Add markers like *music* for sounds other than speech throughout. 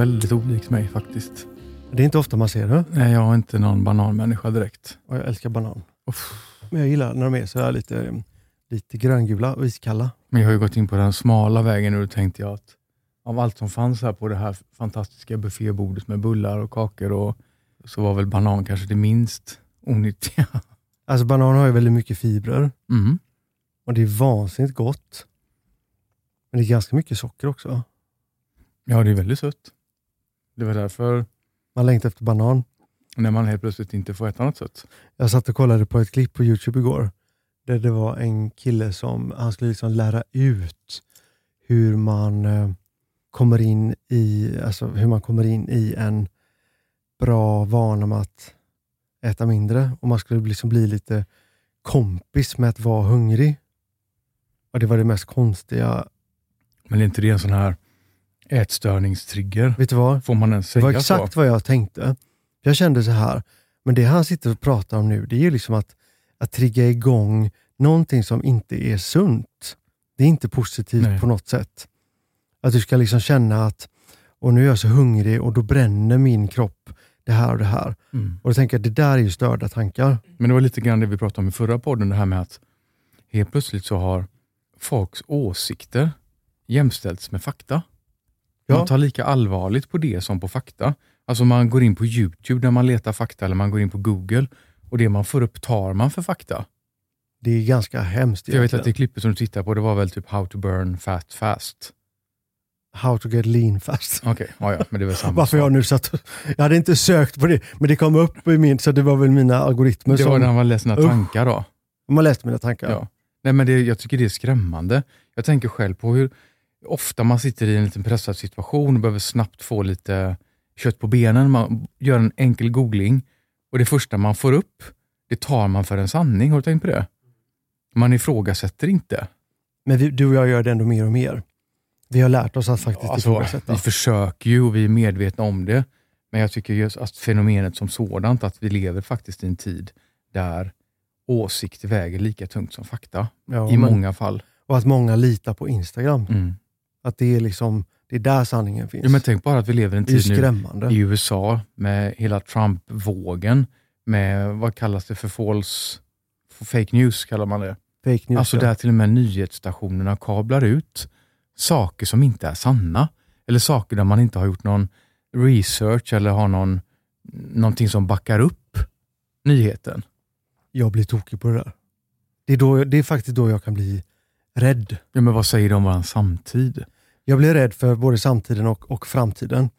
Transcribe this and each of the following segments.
väldigt olikt mig faktiskt. Det är inte ofta man ser det. Nej, jag är inte någon bananmänniska direkt. Och jag älskar banan. Uff. Men jag gillar när de är så här lite, lite gröngula och iskalla. Men jag har ju gått in på den smala vägen nu och tänkte jag att av allt som fanns här på det här fantastiska buffébordet med bullar och kakor och så var väl banan kanske det minst onyttiga. Alltså banan har ju väldigt mycket fibrer Mm. och det är vansinnigt gott. Men det är ganska mycket socker också. Ja, det är väldigt sött. Det var därför Man längtar efter banan. när man helt plötsligt inte får äta något sött. Jag satt och kollade på ett klipp på Youtube igår. Där det var en kille som han skulle liksom lära ut hur man eh, kommer in i alltså hur man kommer in i en bra vana med att äta mindre. Och man skulle liksom bli lite kompis med att vara hungrig. Och Det var det mest konstiga. Men är inte det en sån här ätstörningstrigger? Vet du vad? Får man ens Det var säga exakt så? vad jag tänkte. Jag kände så här, men det han sitter och pratar om nu, det är ju liksom att, att trigga igång någonting som inte är sunt. Det är inte positivt Nej. på något sätt. Att du ska liksom känna att, och nu är jag så hungrig och då bränner min kropp det här och det här. Mm. Och då tänker jag, det där är ju störda tankar. Men det var lite grann det vi pratade om i förra podden, det här med att helt plötsligt så har folks åsikter jämställts med fakta. Ja. Man tar lika allvarligt på det som på fakta. Alltså man går in på Youtube när man letar fakta eller man går in på Google och det man får upp tar man för fakta. Det är ganska hemskt För jag vet att det klippet som du tittar på, det var väl typ How to burn fat fast. How to get lean fast. Okej, ja, ja, men det väl samma *laughs* Varför jag nu satt Jag hade inte sökt på det, men det kom upp i min, så det var väl mina algoritmer Det var som... när man läste sina Usch. tankar då. Man läste mina tankar. Ja. Nej, men det, jag tycker det är skrämmande. Jag tänker själv på hur ofta man sitter i en liten pressad situation och behöver snabbt få lite kött på benen. Man gör en enkel googling och det första man får upp, det tar man för en sanning. Har du tänkt på det? Man ifrågasätter inte. Men du och jag gör det ändå mer och mer. Vi har lärt oss att faktiskt Alltså, ifrågasätta. vi försöker ju och vi är medvetna om det. Men jag tycker just att fenomenet som sådant, att vi lever faktiskt i en tid där åsikt väger lika tungt som fakta. Ja, I men- många fall. Och att många litar på Instagram. Mm. Att det är liksom, det är där sanningen finns. Ja, men tänk bara att vi lever i en tid nu i USA med hela Trump-vågen med, vad kallas det för false, fake news kallar man det. Fake news. Alltså ja. där till och med nyhetsstationerna kablar ut saker som inte är sanna. Eller saker där man inte har gjort någon research eller har någon, någonting som backar upp nyheten. Jag blir tokig på det där. Det är, då, det är faktiskt då jag kan bli rädd. Ja, men vad säger de om vår samtid? Jag blir rädd för både samtiden och, och framtiden.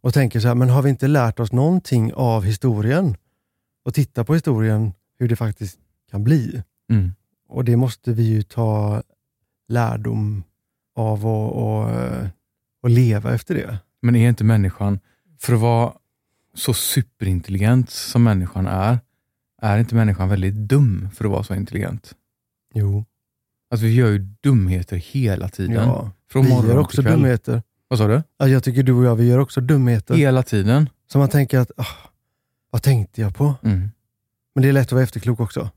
Och tänker så här, men har vi inte lärt oss någonting av historien? Och titta på historien, hur det faktiskt kan bli. Mm. Och det måste vi ju ta lärdom av och, och, och leva efter det. Men är inte människan, för att vara så superintelligent som människan är, är inte människan väldigt dum för att vara så intelligent? Jo, Alltså vi gör ju dumheter hela tiden. ja. Från vi morgon gör till också kväll. dumheter. Vad sa du? Ja, jag tycker du och jag, vi gör också dumheter. Hela tiden. Så man tänker att, ah, vad tänkte jag på? Mm. Men det är lätt att vara efterklok också.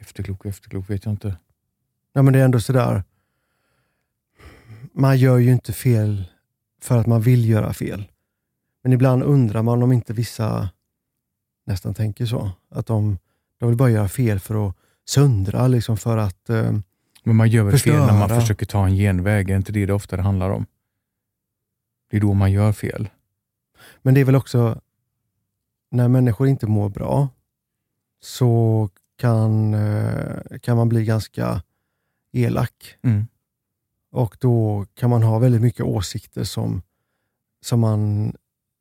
Efterklok och efterklok vet jag inte. Ja, men det är ändå sådär. Man gör ju inte fel för att man vill göra fel. Men ibland undrar man om inte vissa nästan tänker så. Att de, de vill bara göra fel för att söndra, liksom för att... Eh, Men man gör väl fel när man Förstöra. försöker ta en genväg, är inte det det ofta det handlar om? Det är då man gör fel. men det är väl också när människor inte mår bra så kan, eh, kan man bli ganska elak. Mm. Och då kan man ha väldigt mycket åsikter som, som man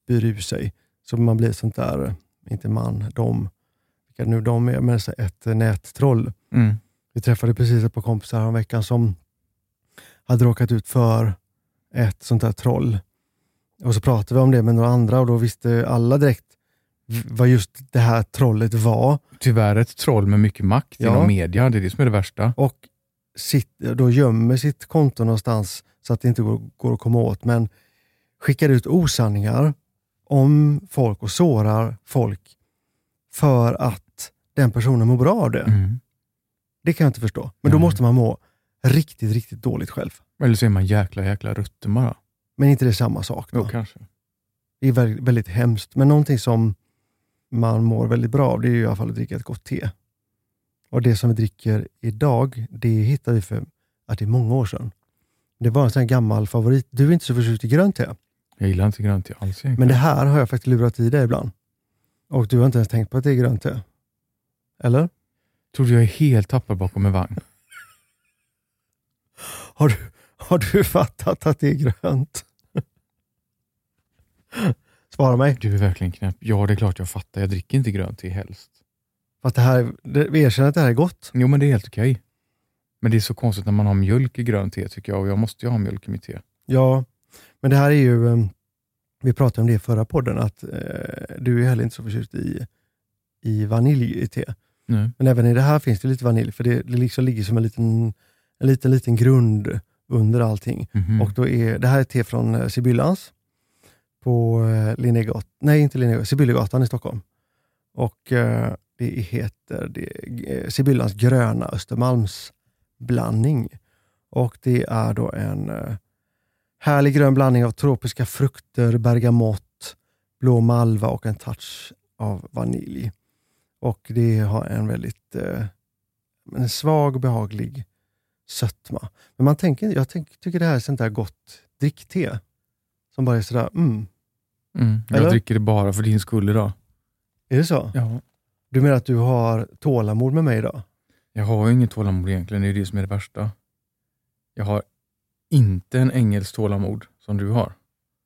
byr ur sig. Så man blir sånt där, inte man, de, vilka nu de är, så ett nättroll. Mm. Vi träffade precis ett par kompisar här veckan som hade råkat ut för ett sånt där troll. Och så pratade vi om det med några andra och då visste alla direkt vad just det här trollet var. Tyvärr ett troll med mycket makt Ja. inom media, det är det som är det värsta. och sitt, då gömmer sitt konto någonstans så att det inte går, går att komma åt, men skickar ut osanningar om folk och sårar folk för att den personen mår bra av det. Mm. Det kan jag inte förstå. Men då måste man må riktigt, riktigt dåligt själv. Eller så är man jäkla, jäkla rutten bara. Men inte det är samma sak? Jo, Då? kanske. Det är väldigt, väldigt hemskt. Men någonting som man mår väldigt bra av, det är ju i alla fall att dricka ett gott te. Och det som vi dricker idag, det hittade vi för att det är många år sedan. Det var en sån gammal favorit. Du är inte så förtjust i grönt te, Jag gillar inte grönt te alls egentligen. men det här har jag faktiskt lurat i dig ibland. Och du har inte ens tänkt på att det är grönt te? Eller? Tror du jag är helt tappad bakom en vagn? *laughs* Har du, har du fattat att det är grönt? *laughs* Svara mig. Du är verkligen knäpp. Ja, det är klart jag fattar. Jag dricker inte grönt te helst. Fast det här, det, vi erkänner att det här är gott. Jo, men det är helt okej. Men det är så konstigt när man har mjölk i grönt te tycker jag och jag måste ju ha mjölk i mitt te. Ja, men det här är ju, eh, vi pratade om det i förra podden, att eh, du är heller inte så förtjust i, i vanilj i te. Nej. Men även i det här finns det lite vanilj, för det, det liksom ligger som en liten, en liten, liten grund under allting. Mhm. Och då är, det här är te från eh, Sibyllans på eh, Linnégatan, nej inte Linnégatan, Sibyllegatan i Stockholm. Och eh, det heter det, eh, Sibyllans gröna Östermalmsblandning. Och det är då en härlig grön blandning av tropiska frukter, bergamott, blå malva och en touch av vanilj. Och det har en väldigt eh, en svag behaglig sötma. Men man tänker, jag tänk, tycker det här är sånt där gott drickte. Som bara är sådär, mm. Mm. Jag Eller? dricker det bara för din skull idag. Är det så? Ja. Du menar att du har tålamod med mig idag? Jag har ju inget tålamod egentligen, det är det som är det värsta. Jag har inte en ängels tålamod som du har.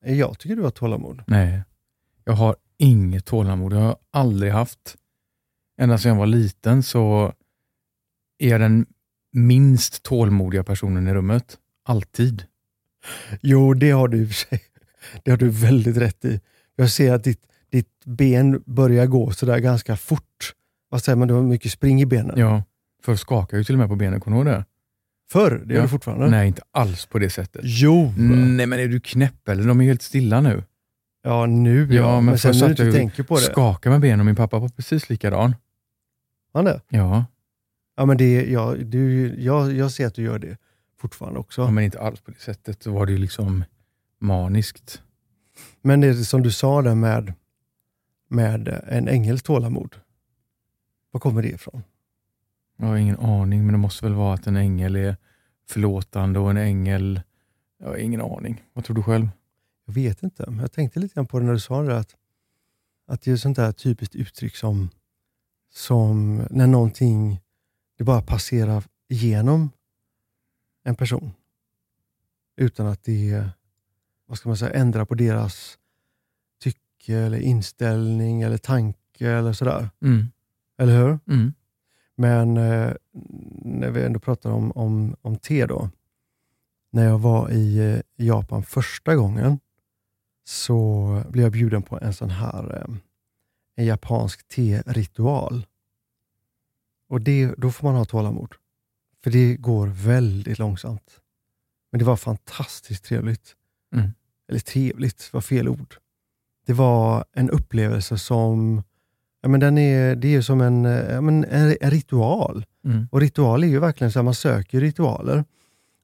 Jag tycker du har tålamod. Nej, jag har inget tålamod. Det har jag aldrig haft. Ända sedan jag var liten så är jag den minst tålmodiga personen i rummet. Alltid. Jo, det har du i och för sig. Det har du väldigt rätt i. Jag ser att ditt, ditt ben börjar gå sådär ganska fort. Vad säger man, du har mycket spring i benen. Ja, för skakar ju till och med på benen, kommer du ihåg det? Förr, det gör Ja. du fortfarande. Nej, inte alls på det sättet. Jo! Nej, men är du knäpp eller? De är helt stilla nu. Ja, nu ja. Ja, men men sen när du jag inte tänker på det. Skakar med benen och min pappa var precis likadan. Han det? Ja, Ja, men det, ja, du, jag, jag ser att du gör det fortfarande också. ja, men inte alls på det sättet. Så var det ju liksom maniskt. Men det som du sa där med, med en ängels tålamod. Var kommer det ifrån? Jag har ingen aning, men det måste väl vara att en ängel är förlåtande och en ängel... Jag har ingen aning. Vad tror du själv? Jag vet inte. Men jag tänkte lite grann på det när du sa det att, att det är sånt där typiskt uttryck som, som när någonting det bara passerar igenom en person. Utan att det vad ska man säga, ändrar på deras tycke, eller inställning eller tanke eller sådär. Mm. Eller hur? Mm. Men eh, när vi ändå pratar om, om, om te då. När jag var i eh, Japan första gången så blev jag bjuden på en sån här eh, en japansk te-ritual. Och det, då får man ha tålamod. För det går väldigt långsamt. Men det var fantastiskt trevligt. Mm. Eller trevligt, var fel ord. Det var en upplevelse som Ja, men den är, det är som en, ja, men en, en ritual. Mm. Och ritual är ju verkligen så att man söker ritualer.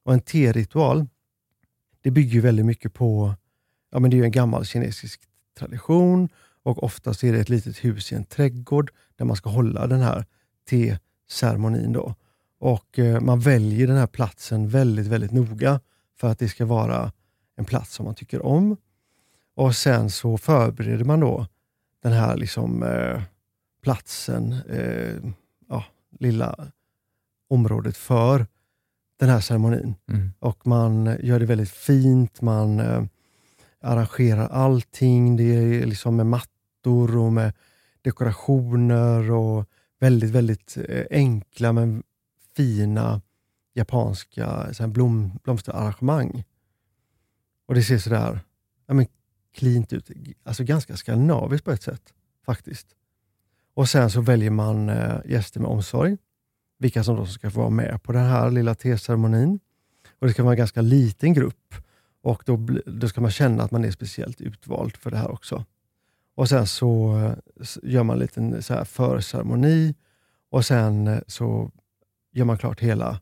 Och en te-ritual, det bygger ju väldigt mycket på, ja men det är ju en gammal kinesisk tradition och oftast är det ett litet hus i en trädgård där man ska hålla den här te-ceremonin då. Och eh, man väljer den här platsen väldigt, väldigt noga för att det ska vara en plats som man tycker om. Och sen så förbereder man då den här liksom, eh, platsen, eh, ja, lilla området för den här ceremonin. Mm. Och man gör det väldigt fint, man eh, arrangerar allting. Det är liksom med mattor och med dekorationer och väldigt, väldigt eh, enkla men fina japanska så här blom, blomsterarrangemang. Och det ser sådär ja, men cleant ut. Alltså ganska skandinaviskt på ett sätt faktiskt. Och sen så väljer man eh, gäster med omsorg. Vilka som då ska få vara med på den här lilla teceremonin. Och det ska vara en ganska liten grupp. Och då, då ska man känna att man är speciellt utvald för det här också. Och sen så gör man en liten så här förceremoni och sen eh, så gör man klart hela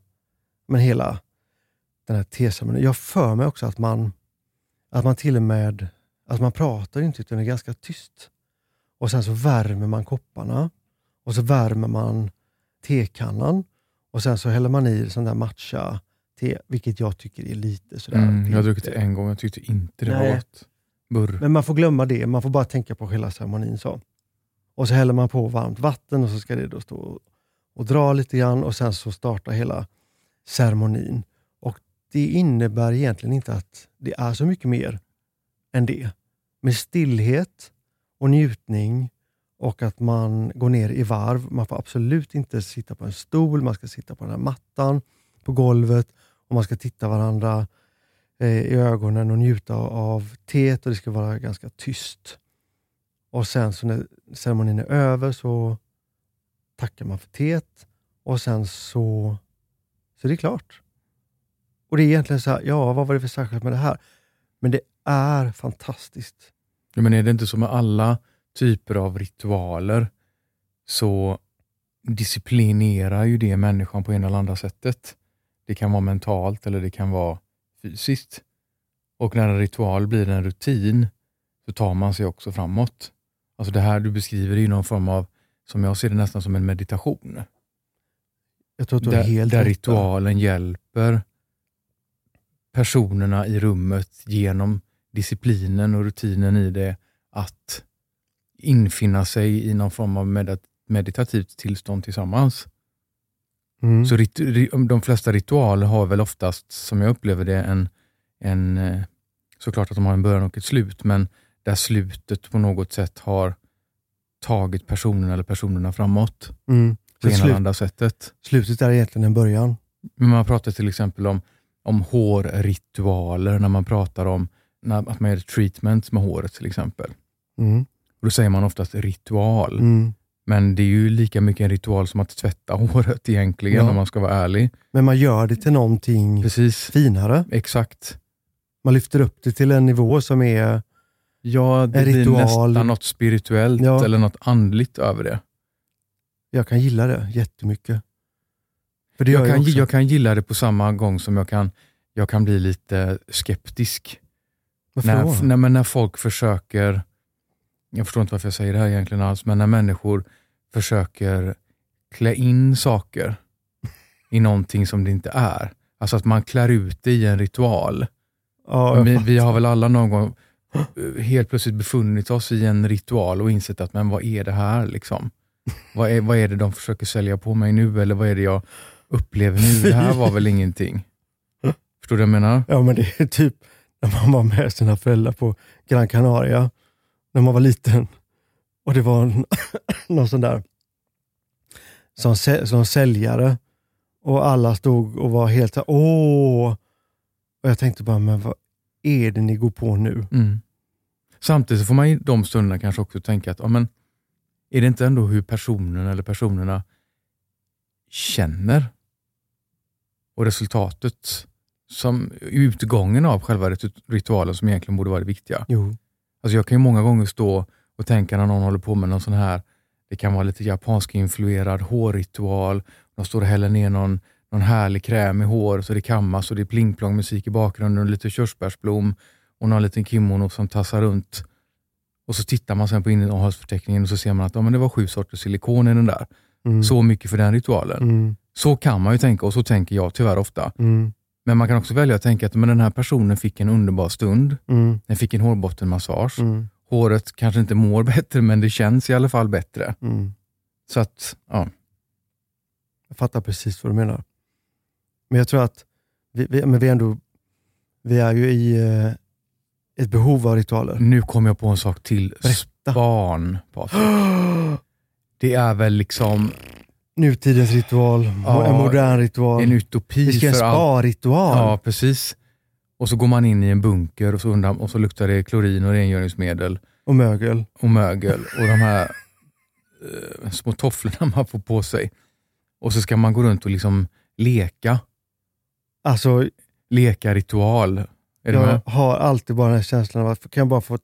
men hela den här teceremonin. Jag för mig också att man, att man till och med att man pratar inte utan det är ganska tyst. Och sen så värmer man kopparna och så värmer man tekannan och sen så häller man i sån där matcha te, vilket jag tycker är lite sådär. Mm, jag har druckit det en gång, jag tyckte inte det Nej. var gott. Burr. Men man får glömma det, man får bara tänka på hela ceremonin. så. Och så häller man på varmt vatten och så ska det då stå och, dra lite grann och sen så startar hela ceremonin. Och Det innebär egentligen inte att det är så mycket mer än det. Med stillhet och njutning och att man går ner i varv. Man får absolut inte sitta på en stol, man ska sitta på den här mattan på golvet och man ska titta varandra Eh, i ögonen och njuta av teet och det ska vara ganska tyst. Och sen så när ceremonin är över så tackar man för teet och sen så, så är det klart. Och det är egentligen så här, ja vad var det för särskilt med det här? Men det är fantastiskt. Ja, men är det inte så med alla typer av ritualer så disciplinerar ju det människan på ena eller andra sättet. Det kan vara mentalt eller det kan vara fysiskt. Och när en ritual blir en rutin så tar man sig också framåt. Alltså det här du beskriver är någon form av, som jag ser det nästan som en meditation. Jag tror att du Där, helt där ritualen hjälper personerna i rummet genom disciplinen och rutinen i det att infinna sig i någon form av med- meditativt tillstånd tillsammans. Mm. Så rit, ri- de flesta ritualer har väl oftast, som jag upplever det, en, en eh, såklart att de har en början och ett slut, men där slutet på något sätt har tagit personen eller personerna framåt Mm. på ena eller andra sättet. slutet är egentligen en början. Men man pratar till exempel om, om hårritualer, när man pratar om när, att man gör treatment med håret till exempel. Mm. Och då säger man oftast ritual, Mm. Men det är ju lika mycket en ritual som att tvätta *laughs* håret egentligen, Ja. om man ska vara ärlig. Men man gör det till någonting Precis, finare. exakt. Man lyfter upp det till en nivå som är... Ja, det En blir ritual. nästan något spirituellt Ja. eller något andligt över det. Jag kan gilla det jättemycket. För det Jag jag, kan, också. jag kan gilla det på samma gång som jag kan, jag kan bli lite skeptisk. Varför När, då? när, när folk försöker, jag förstår inte varför jag säger det här egentligen alls, men när människor försöker klä in saker i någonting som det inte är. Alltså att man klär ut det i en ritual. ja, vi, vi har väl alla någon gång eh, helt plötsligt befunnit oss i en ritual och insett att, men vad är det här? Liksom? Vad, är, vad är det de försöker sälja på mig nu? Eller vad är det jag upplever nu? Det här var väl ingenting? Förstår du vad jag menar? Ja, men det är typ när man var med sina föräldrar på Gran Canaria, när man var liten. Och det var *laughs* någon sån där som, som säljare och alla stod och var helt så åh. Och jag tänkte bara, men vad är det ni går på nu? Mm. Samtidigt får man i de stunderna kanske också tänka att, ja, men, är det inte ändå hur personen eller personerna känner? Och resultatet, som utgången av själva rit- ritualen som egentligen borde vara det viktiga. Jo. Alltså jag kan ju många gånger stå och tänka när någon håller på med någon sån här, det kan vara lite japansk influerad hårritual, de står och häller ner någon, någon härlig kräm i hår så det kammas och det är plingplong musik i bakgrunden och lite körsbärsblom och någon liten kimono som tassar runt. Och så tittar man sen på innehållsförteckningen och så ser man att ja, men det var sju sorters silikon i den där. Mm. Så mycket för den ritualen. Mm. Så kan man ju tänka och så tänker jag tyvärr ofta. Mm. Men man kan också välja att tänka att men den här personen fick en underbar stund. Mm. Den fick en hårbottenmassage. Håret kanske inte mår *laughs* bättre, men det känns i alla fall bättre. Mm. Så att, ja. Jag fattar precis vad du menar. Men jag tror att vi, vi, men vi, ändå, vi är ju i eh, ett behov av ritualer. Nu kom jag på en sak till. Berätta. Span, Patrik. *gasps* Det är väl liksom Nutidens ritual, Ja, en modern ritual. en utopi vi ska en spa-ritual. Ja, precis. Och så går man in i en bunker och så, undan, och så luktar det klorin och rengöringsmedel Och mögel. och mögel och de här eh, små tofflorna man får på sig. Och så ska man gå runt och liksom leka. Alltså, Leka ritual. Är jag har alltid bara den här känslan av att kan jag bara få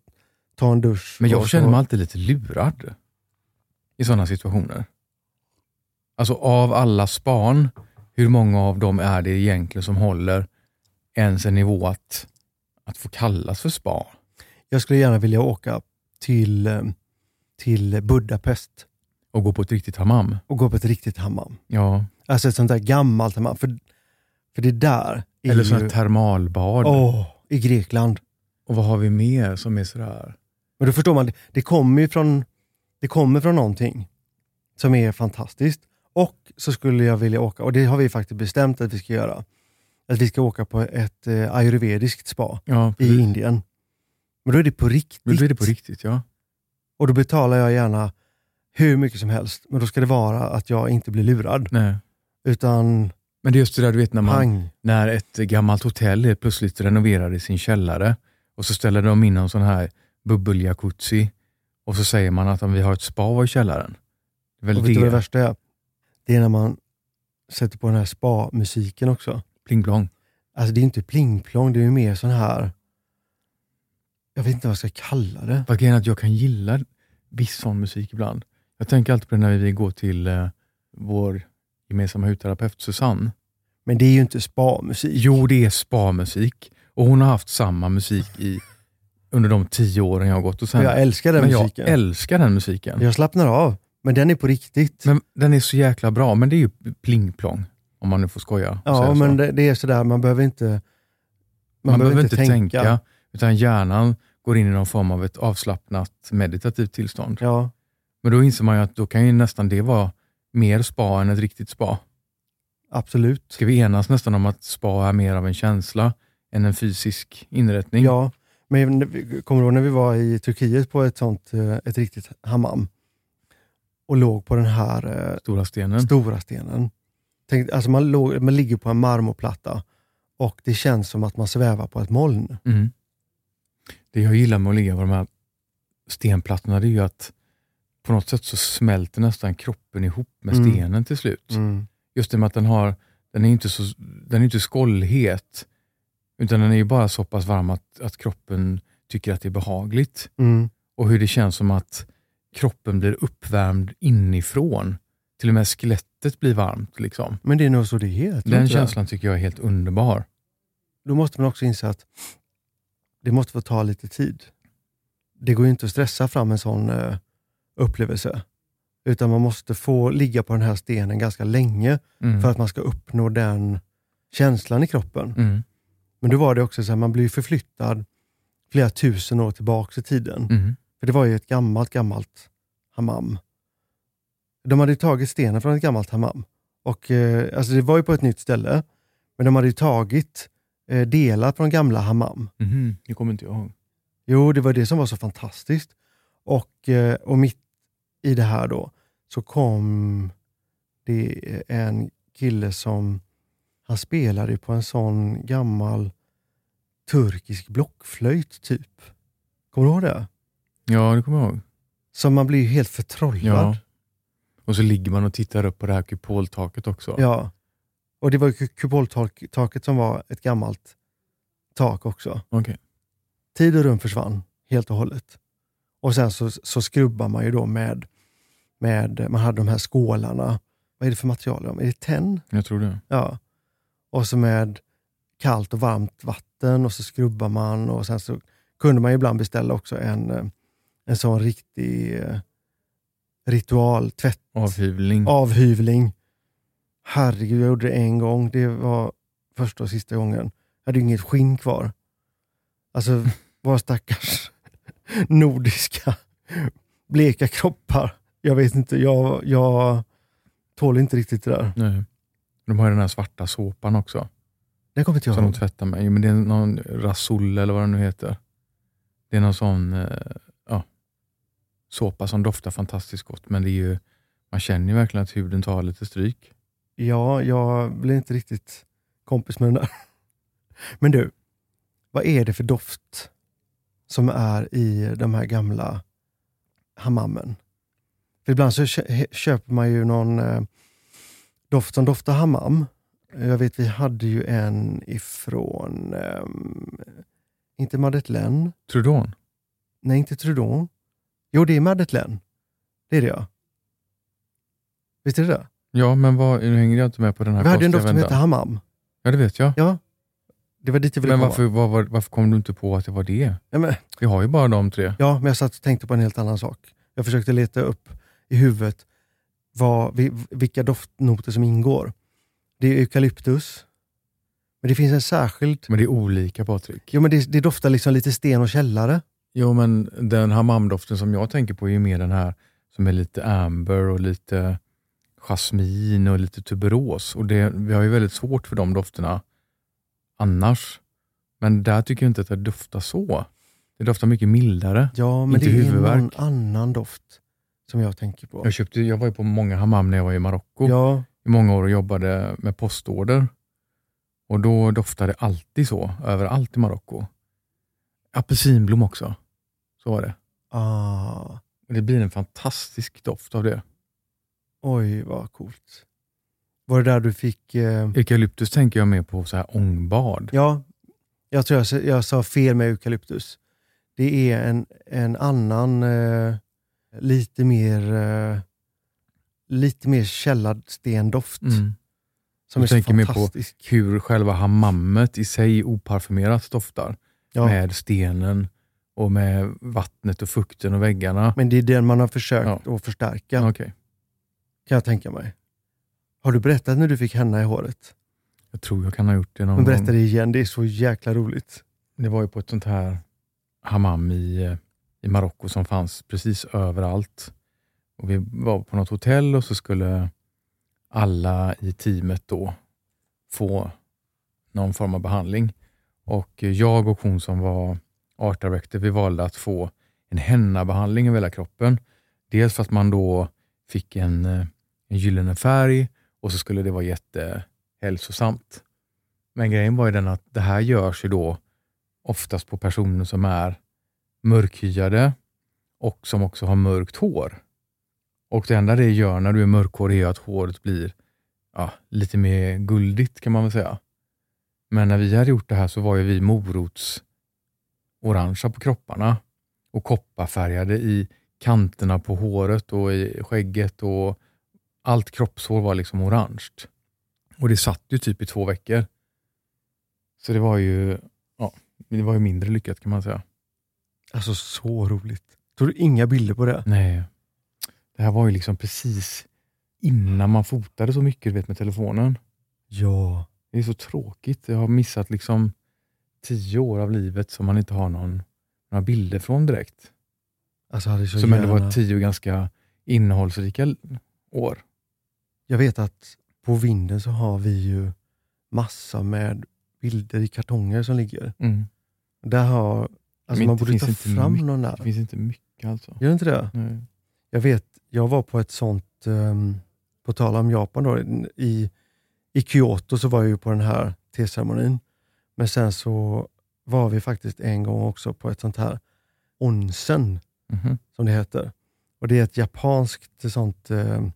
ta en dusch? Men jag känner mig alltid lite lurad i sådana situationer. Alltså av alla span hur många av dem är det egentligen som håller ens en nivå att, att få kallas för spa? Jag skulle gärna vilja åka till, eh, till Budapest Och gå på ett riktigt hammam? och gå på ett riktigt hammam. Ja. Alltså ett sånt där gammalt hammam. För, för det där är Eller ju... sådana termalbad. Åh, I Grekland. Och vad har vi mer som är sådär? Men då förstår man, det, det kommer ju från, det kommer från någonting som är fantastiskt. Och så skulle jag vilja åka, och det har vi faktiskt bestämt att vi ska göra, att vi ska åka på ett eh, ayurvediskt spa Ja, i. Indien. Men då är det på riktigt. Men då är det på riktigt, ja. Och då betalar jag gärna hur mycket som helst, men då ska det vara att jag inte blir lurad. Nej. Utan Men det är just det där du vet när, man, pang. när ett gammalt hotell plötsligt renoverar i sin källare och så ställer de in en sån här bubbel-jacuzzi och så säger man att vi har ett spa i källaren. Det är väl Och vet du vad det det, värsta är? Det är när man sätter på den här spa-musiken också. Pling plong. Alltså det är inte pling-plong, det är ju mer sån här, jag vet inte vad jag ska kalla det. Fast grejen att jag kan gilla viss sån musik ibland. Jag tänker alltid på det när vi går till eh, vår gemensamma hudterapeut Susanne. Men det är ju inte spa-musik. Jo, det är spa-musik och hon har haft samma musik i, under de tio åren jag har gått. Och sen, jag älskar den men musiken. jag älskar den musiken. Jag slappnar av, men den är på riktigt. Men den är så jäkla bra, men det är ju pling-plong. Om man nu får skoja. ja, men det, det är sådär, man behöver inte man, behöver inte tänka. utan hjärnan går in i någon form av ett avslappnat meditativt tillstånd. Ja, Men då inser man ju att då kan ju nästan det vara mer spa än ett riktigt spa. absolut. Ska vi enas nästan om att spa är mer av en känsla än en fysisk inrättning? Ja, men kommer du ihåg när vi var i Turkiet på ett sånt, eh, ett riktigt hammam och låg på den här eh, Stora stenen. stora stenen. Tänk, alltså man, låg, man ligger på en marmorplatta och det känns som att man svävar på ett moln. Mm. Det jag gillar med att ligga på de här stenplattorna det är ju att på något sätt så smälter nästan kroppen ihop med Mm. stenen till slut. Just det med att den har, den är inte så, den är inte skållhet, utan den är ju bara så pass varm att, att kroppen tycker att det är behagligt. Mm. Och hur det känns som att kroppen blir uppvärmd inifrån. Till och med skelettet blir varmt. Liksom. Men det är nog så det är. Den känslan tycker jag är helt underbar. Då måste man också inse att det måste få ta lite tid. Det går ju inte att stressa fram en sån eh, upplevelse. Utan man måste få ligga på den här stenen ganska länge Mm. för att man ska uppnå den känslan i kroppen. Mm. Men då var det också så här, man blir förflyttad flera tusen år tillbaka i tiden. Mm. För det var ju ett gammalt, gammalt hammam. De hade tagit stenen från ett gammalt hammam. Och, eh, alltså det var ju på ett nytt ställe, men de hade tagit eh, delar från gamla hammam. Mhm. Det kommer inte jag ihåg. Jo, det var det som var så fantastiskt. Och, eh, och mitt i det här då så kom det en kille som, han spelade på en sån gammal turkisk blockflöjt typ. Kommer du ihåg det? Ja, det kommer jag ihåg. Så man blir ju helt förtrollad. Ja. Och så ligger man och tittar upp på det här kupoltaket också. Ja. Och det var ju ku- kupoltaket som var ett gammalt tak också. Okej. Tid och rum försvann helt och hållet. Och sen så, så skrubbar man ju då med, med, man hade de här skålarna. Vad är det för material? Är det tenn? Jag tror det. Ja. Och så med kallt och varmt vatten och så skrubbar man och sen så kunde man ibland beställa också en, eh, en sån riktig eh, ritualtvätt Avhyvling. avhyvling. Herregud, jag gjorde det en gång. Det var första och sista gången. Jag hade inget skinn kvar. Alltså, *laughs* våra stackars *laughs* nordiska bleka kroppar. Jag vet inte, jag, jag tål inte riktigt det där. Nej. De har ju den här svarta såpan också. Det kommer inte jag Som de ihåg. tvättar med. Jo, Men det är någon Rasul eller vad den nu heter. Det är någon sån eh, såpa som doftar fantastiskt gott. Men det är ju, man känner ju verkligen att huden tar lite stryk. Ja, jag blir inte riktigt kompis med den där. *laughs* Men du, vad är det för doft som är i de här gamla hammammen? För ibland så kö- köper man ju någon eh, doft som doftar hammam. Jag vet, vi hade ju en ifrån, ehm, inte Madeleine, Trudon? nej inte Trudon. Jo, det är Madeleine. Det är det ja. Visst är det det? Ja, men vad, nu hänger jag inte med på den här Vi hade en konstiga doft som hette Hammam. Ja, det vet jag. Ja, det var dit jag ville Men komma. varför, var, var, varför kom du inte på att det var det? Ja, men, Vi har ju bara de tre. ja, men jag satt och tänkte på en helt annan sak. Jag försökte leta upp i huvudet vad, vi- vilka doftnoter som ingår. Det är eukalyptus, men det finns en särskild... Men det är olika Patrik. Jo, men det, det doftar liksom lite sten och källare. Jo, men den hammamdoften som jag tänker på är ju mer den här som är lite amber och lite jasmin och lite tuberos. Och det, vi har ju väldigt svårt för de dofterna annars. Men där tycker jag inte att det doftar så. Det doftar mycket mildare. Ja, men Inte det är huvudvärk. någon annan doft som jag tänker på. Jag, köpte, jag var ju på många hammam när jag var i Marocko Ja, i många år och jobbade med postorder. Och då doftade det alltid så, överallt i Marocko. Apelsinblom också. Så var det. ah, det blir en fantastisk doft av det. oj vad coolt. Var det där du fick... Eh, Eukalyptus tänker jag mer på så här ångbad. ja, jag tror jag, jag sa fel med eukalyptus. Det är en, en annan, eh, lite mer eh, lite mer källarstendoft Mm. som Du är tänker mer på hur själva hammammet i sig oparfumerat doftar. Ja, Med stenen och med vattnet och fukten och väggarna. men det är den man har försökt att förstärka, Okej. kan jag tänka mig. Har du berättat när du fick henna i håret? Jag tror jag kan ha gjort det någon Men berätta det igen, det är så jäkla roligt. Det var ju på ett sånt här hammam i, i Marocko som fanns precis överallt. Och vi var på något hotell och så skulle alla i teamet då få någon form av behandling. Och jag och hon som var art director, vi valde att få en henna-behandling över hela kroppen. Dels för att man då fick en, eh, en gyllene färg och så skulle det vara jättehälsosamt. Men grejen var ju den att det här görs ju då oftast på personer som är mörkhyade och som också har mörkt hår. Och det enda det gör när du är mörkhårig är att håret blir ja, lite mer guldigt kan man väl säga. Men när vi hade gjort det här så var ju vi morots orangea på kropparna och kopparfärgade i kanterna på håret och i skägget och allt kroppshår var liksom orange. Och det satt ju typ i två veckor. Så det var ju, ja, det var ju mindre lyckat kan man säga. Alltså så roligt. Tog du inga bilder på det? Nej, det här var ju liksom precis innan man fotade så mycket vet, med telefonen. Ja. Det är så tråkigt. Jag har missat liksom tio år av livet som man inte har någon, några bilder från direkt. Alltså hade så som ändå gärna... var tio ganska innehållsrika år. Jag vet att på vinden så har vi ju massa med bilder i kartonger som ligger. Mm. Där har, alltså Men man det borde ta inte fram mycket. någon Det där. finns inte mycket alltså. Gör det inte det? Nej. Jag vet, jag var på ett sånt, um, på tal om Japan då, i, i Kyoto så var jag ju på den här teceremonin. Men sen så var vi faktiskt en gång också på ett sånt här onsen, Mhm. som det heter. Och Det är ett japanskt sånt, eh,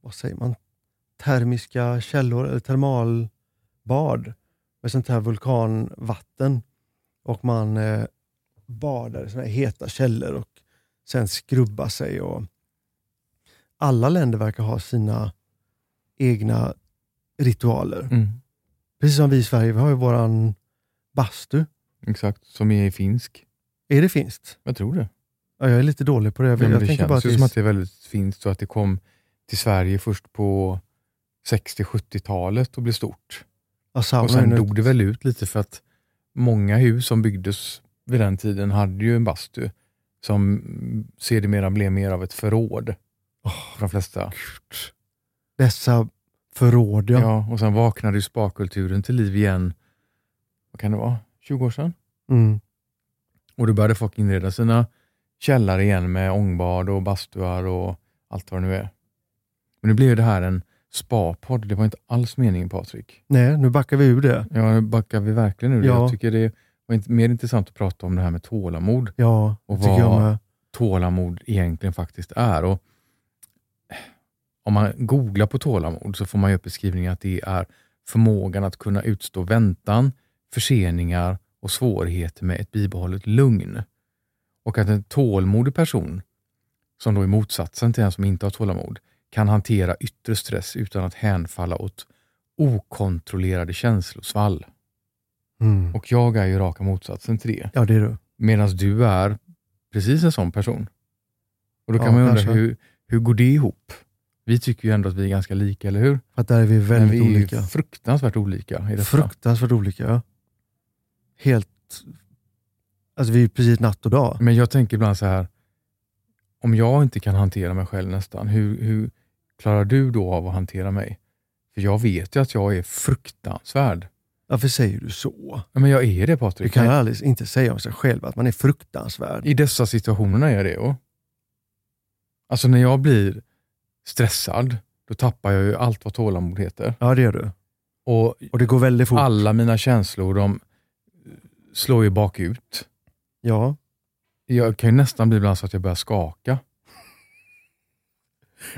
vad säger man, termiska källor, eller termalbad med sånt här vulkanvatten. Och man eh, badar i såna här heta källor och sen skrubbar sig. Och alla länder verkar ha sina egna ritualer. Mm. Precis som vi i Sverige, vi har ju våran bastu. Exakt, som är finsk. Är det finskt? Jag tror det. Ja, jag är lite dålig på det. Jag, Ja, men jag det känns bara att ju det som att det är väldigt finskt och att det kom till Sverige först på 60-70-talet och blev stort. ja, Och sen dog det väl ut lite för att många hus som byggdes vid den tiden hade ju en bastu som sedermera blev mer av ett förråd för de flesta. Dessa förråd, ja. Ja. och sen vaknade ju sparkulturen till liv igen, vad kan det vara, 20 år sedan? Mm. Och då började folk inreda sina källare igen med ångbad och bastuar och allt vad det nu är. Men nu blev det här en spa-podd. Det var inte alls meningen Patrik. Nej, nu backar vi ur det. Ja, nu backar vi verkligen ur det. Ja. Jag tycker det var mer intressant att prata om det här med tålamod. Ja, Och vad-. Tålamod egentligen faktiskt är. Och om man googlar på tålamod så får man ju upp beskrivningen att det är förmågan att kunna utstå väntan, förseningar och svårigheter med ett bibehållet lugn. Och att en tålmodig person, som då är motsatsen till en som inte har tålamod, kan hantera yttre stress utan att hänfalla åt okontrollerade känslosvall. Mm. Och jag är ju raka motsatsen till det. Ja, det är du. Medan du är precis en sån person. Och Då kan Ja, man ju undra, hur, hur går det ihop? Vi tycker ju ändå att vi är ganska lika, eller hur? För att där är vi Men väldigt vi är olika. fruktansvärt olika i detta. Fruktansvärt olika. Ja. Helt... Alltså vi är precis natt och dag. Men jag tänker ibland så här, om jag inte kan hantera mig själv nästan, hur, hur klarar du då av att hantera mig? För jag vet ju att jag är fruktansvärd. Varför säger du så? Ja, Men jag är det Du Patrik. kan aldrig inte säga om sig själv att man är fruktansvärd. I dessa situationerna är jag det. Och. Alltså när jag blir stressad, då tappar jag ju allt vad tålamod heter. Ja, det gör du. Och Och det går väldigt fort. alla mina känslor, de slår ju bakut. Ja, Jag kan ju nästan bli ibland så att jag börjar skaka.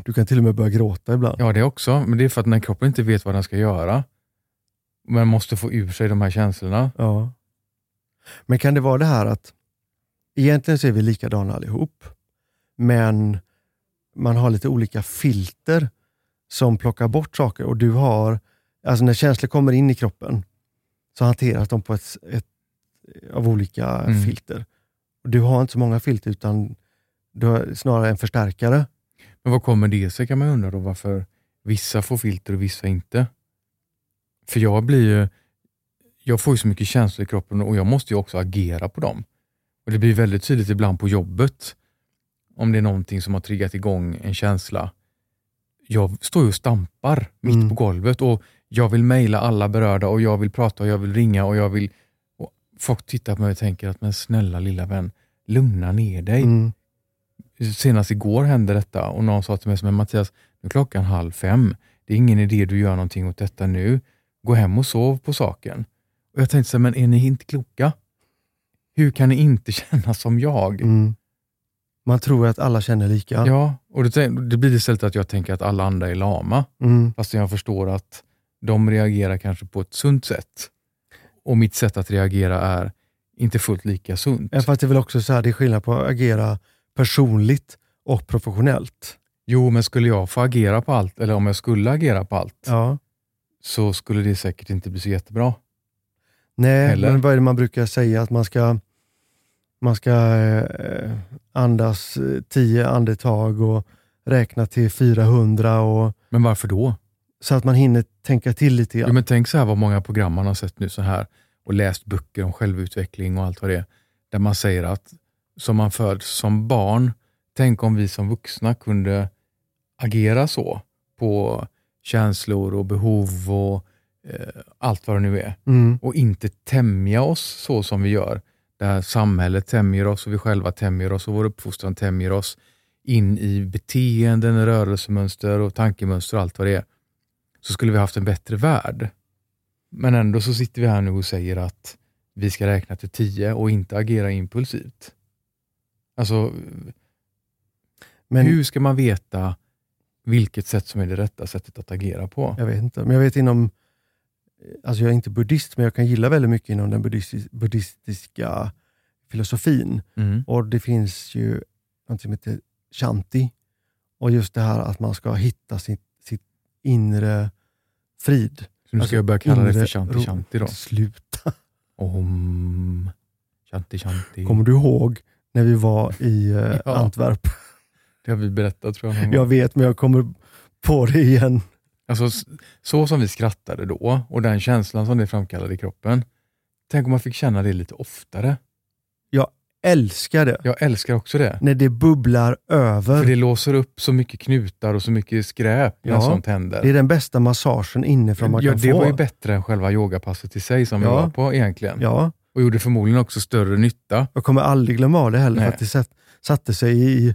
du kan till och med börja gråta ibland. Ja, det också. Men det är för att när kroppen inte vet vad den ska göra, men måste få ur sig de här känslorna. Ja. Men kan det vara det här att egentligen så är vi likadana allihop, men man har lite olika filter som plockar bort saker och du har, alltså när känslor kommer in i kroppen så hanteras de på ett, ett av olika Mm. filter. Och du har inte så många filter utan du har snarare en förstärkare. Men vad kommer det sig kan man undra då, varför vissa får filter och vissa inte? För jag blir ju, jag får ju så mycket känslor i kroppen och jag måste ju också agera på dem. Och Det blir väldigt tydligt ibland på jobbet, om det är någonting som har triggat igång en känsla. Jag står ju och stampar mitt Mm. på golvet och jag vill mejla alla berörda och jag vill prata och jag vill ringa och jag vill... Och folk tittar på mig och tänker att men snälla lilla vän, lugna ner dig. Mm. Senast igår hände detta och någon sa till mig, men Mattias, nu är klockan halv fem. Det är ingen idé du gör någonting åt detta nu. Gå hem och sov på saken. Och Jag tänkte, så här, men är ni inte kloka? Hur kan ni inte *laughs* känna som jag? Mm. Man tror att alla känner lika. Ja, och det, det blir istället att jag tänker att alla andra är lama. Mm. Fast jag förstår att de reagerar kanske på ett sunt sätt. Och mitt sätt att reagera är inte fullt lika sunt. Ja, Fast det är väl också så här, det är skillnad på att agera personligt och professionellt. Jo, men skulle jag få agera på allt, eller om jag skulle agera på allt, Ja. så skulle det säkert inte bli så jättebra. Nej, Eller? men vad är det man brukar säga? Att man ska, man ska eh, andas tio andetag och räkna till 400 och, Men varför då? så att man hinner tänka till lite Jo, grann. men tänk så här vad många program man har sett nu så här och läst böcker om självutveckling och allt vad det är. Där man säger att som man föds som barn, tänk om vi som vuxna kunde agera så på känslor och behov och eh, allt vad det nu är. Mm. och inte tämja oss så som vi gör. Där samhället tämjer oss och vi själva tämjer oss och vår uppfostran tämjer oss in i beteenden, rörelsemönster och tankemönster och allt vad det är. Så skulle vi haft en bättre värld. Men ändå så sitter vi här nu och säger att vi ska räkna till tio och inte agera impulsivt. Alltså, Men hur ska man veta vilket sätt som är det rätta sättet att agera på? jag vet inte. Men jag vet inom, alltså jag är inte buddhist, men jag kan gilla väldigt mycket inom den buddhistis- buddhistiska filosofin. Mm. Och det finns ju något som heter shanti. Och just det här att man ska hitta sitt, sitt inre frid. Så nu ska Alltså, jag börja kalla det för shanti shanti då? Sluta. Om... Shanti shanti. Kommer du ihåg när vi var i eh, *laughs* Ja. Antwerp? Det har vi berättat tror jag. Jag vet, men jag kommer på det igen. Alltså, så som vi skrattade då och den känslan som det framkallade i kroppen. Tänk om man fick känna det lite oftare. Älskar det. Jag älskar också det. När det bubblar över. För det låser upp så mycket knutar och så mycket skräp när Ja, sånt händer. Det är den bästa massagen inifrån man ja, kan det få. var ju bättre än själva yogapasset i sig som vi Ja. var på egentligen. Ja, Och gjorde förmodligen också större nytta. jag kommer aldrig glömma av det heller, Nej. för att det satt, satte sig i,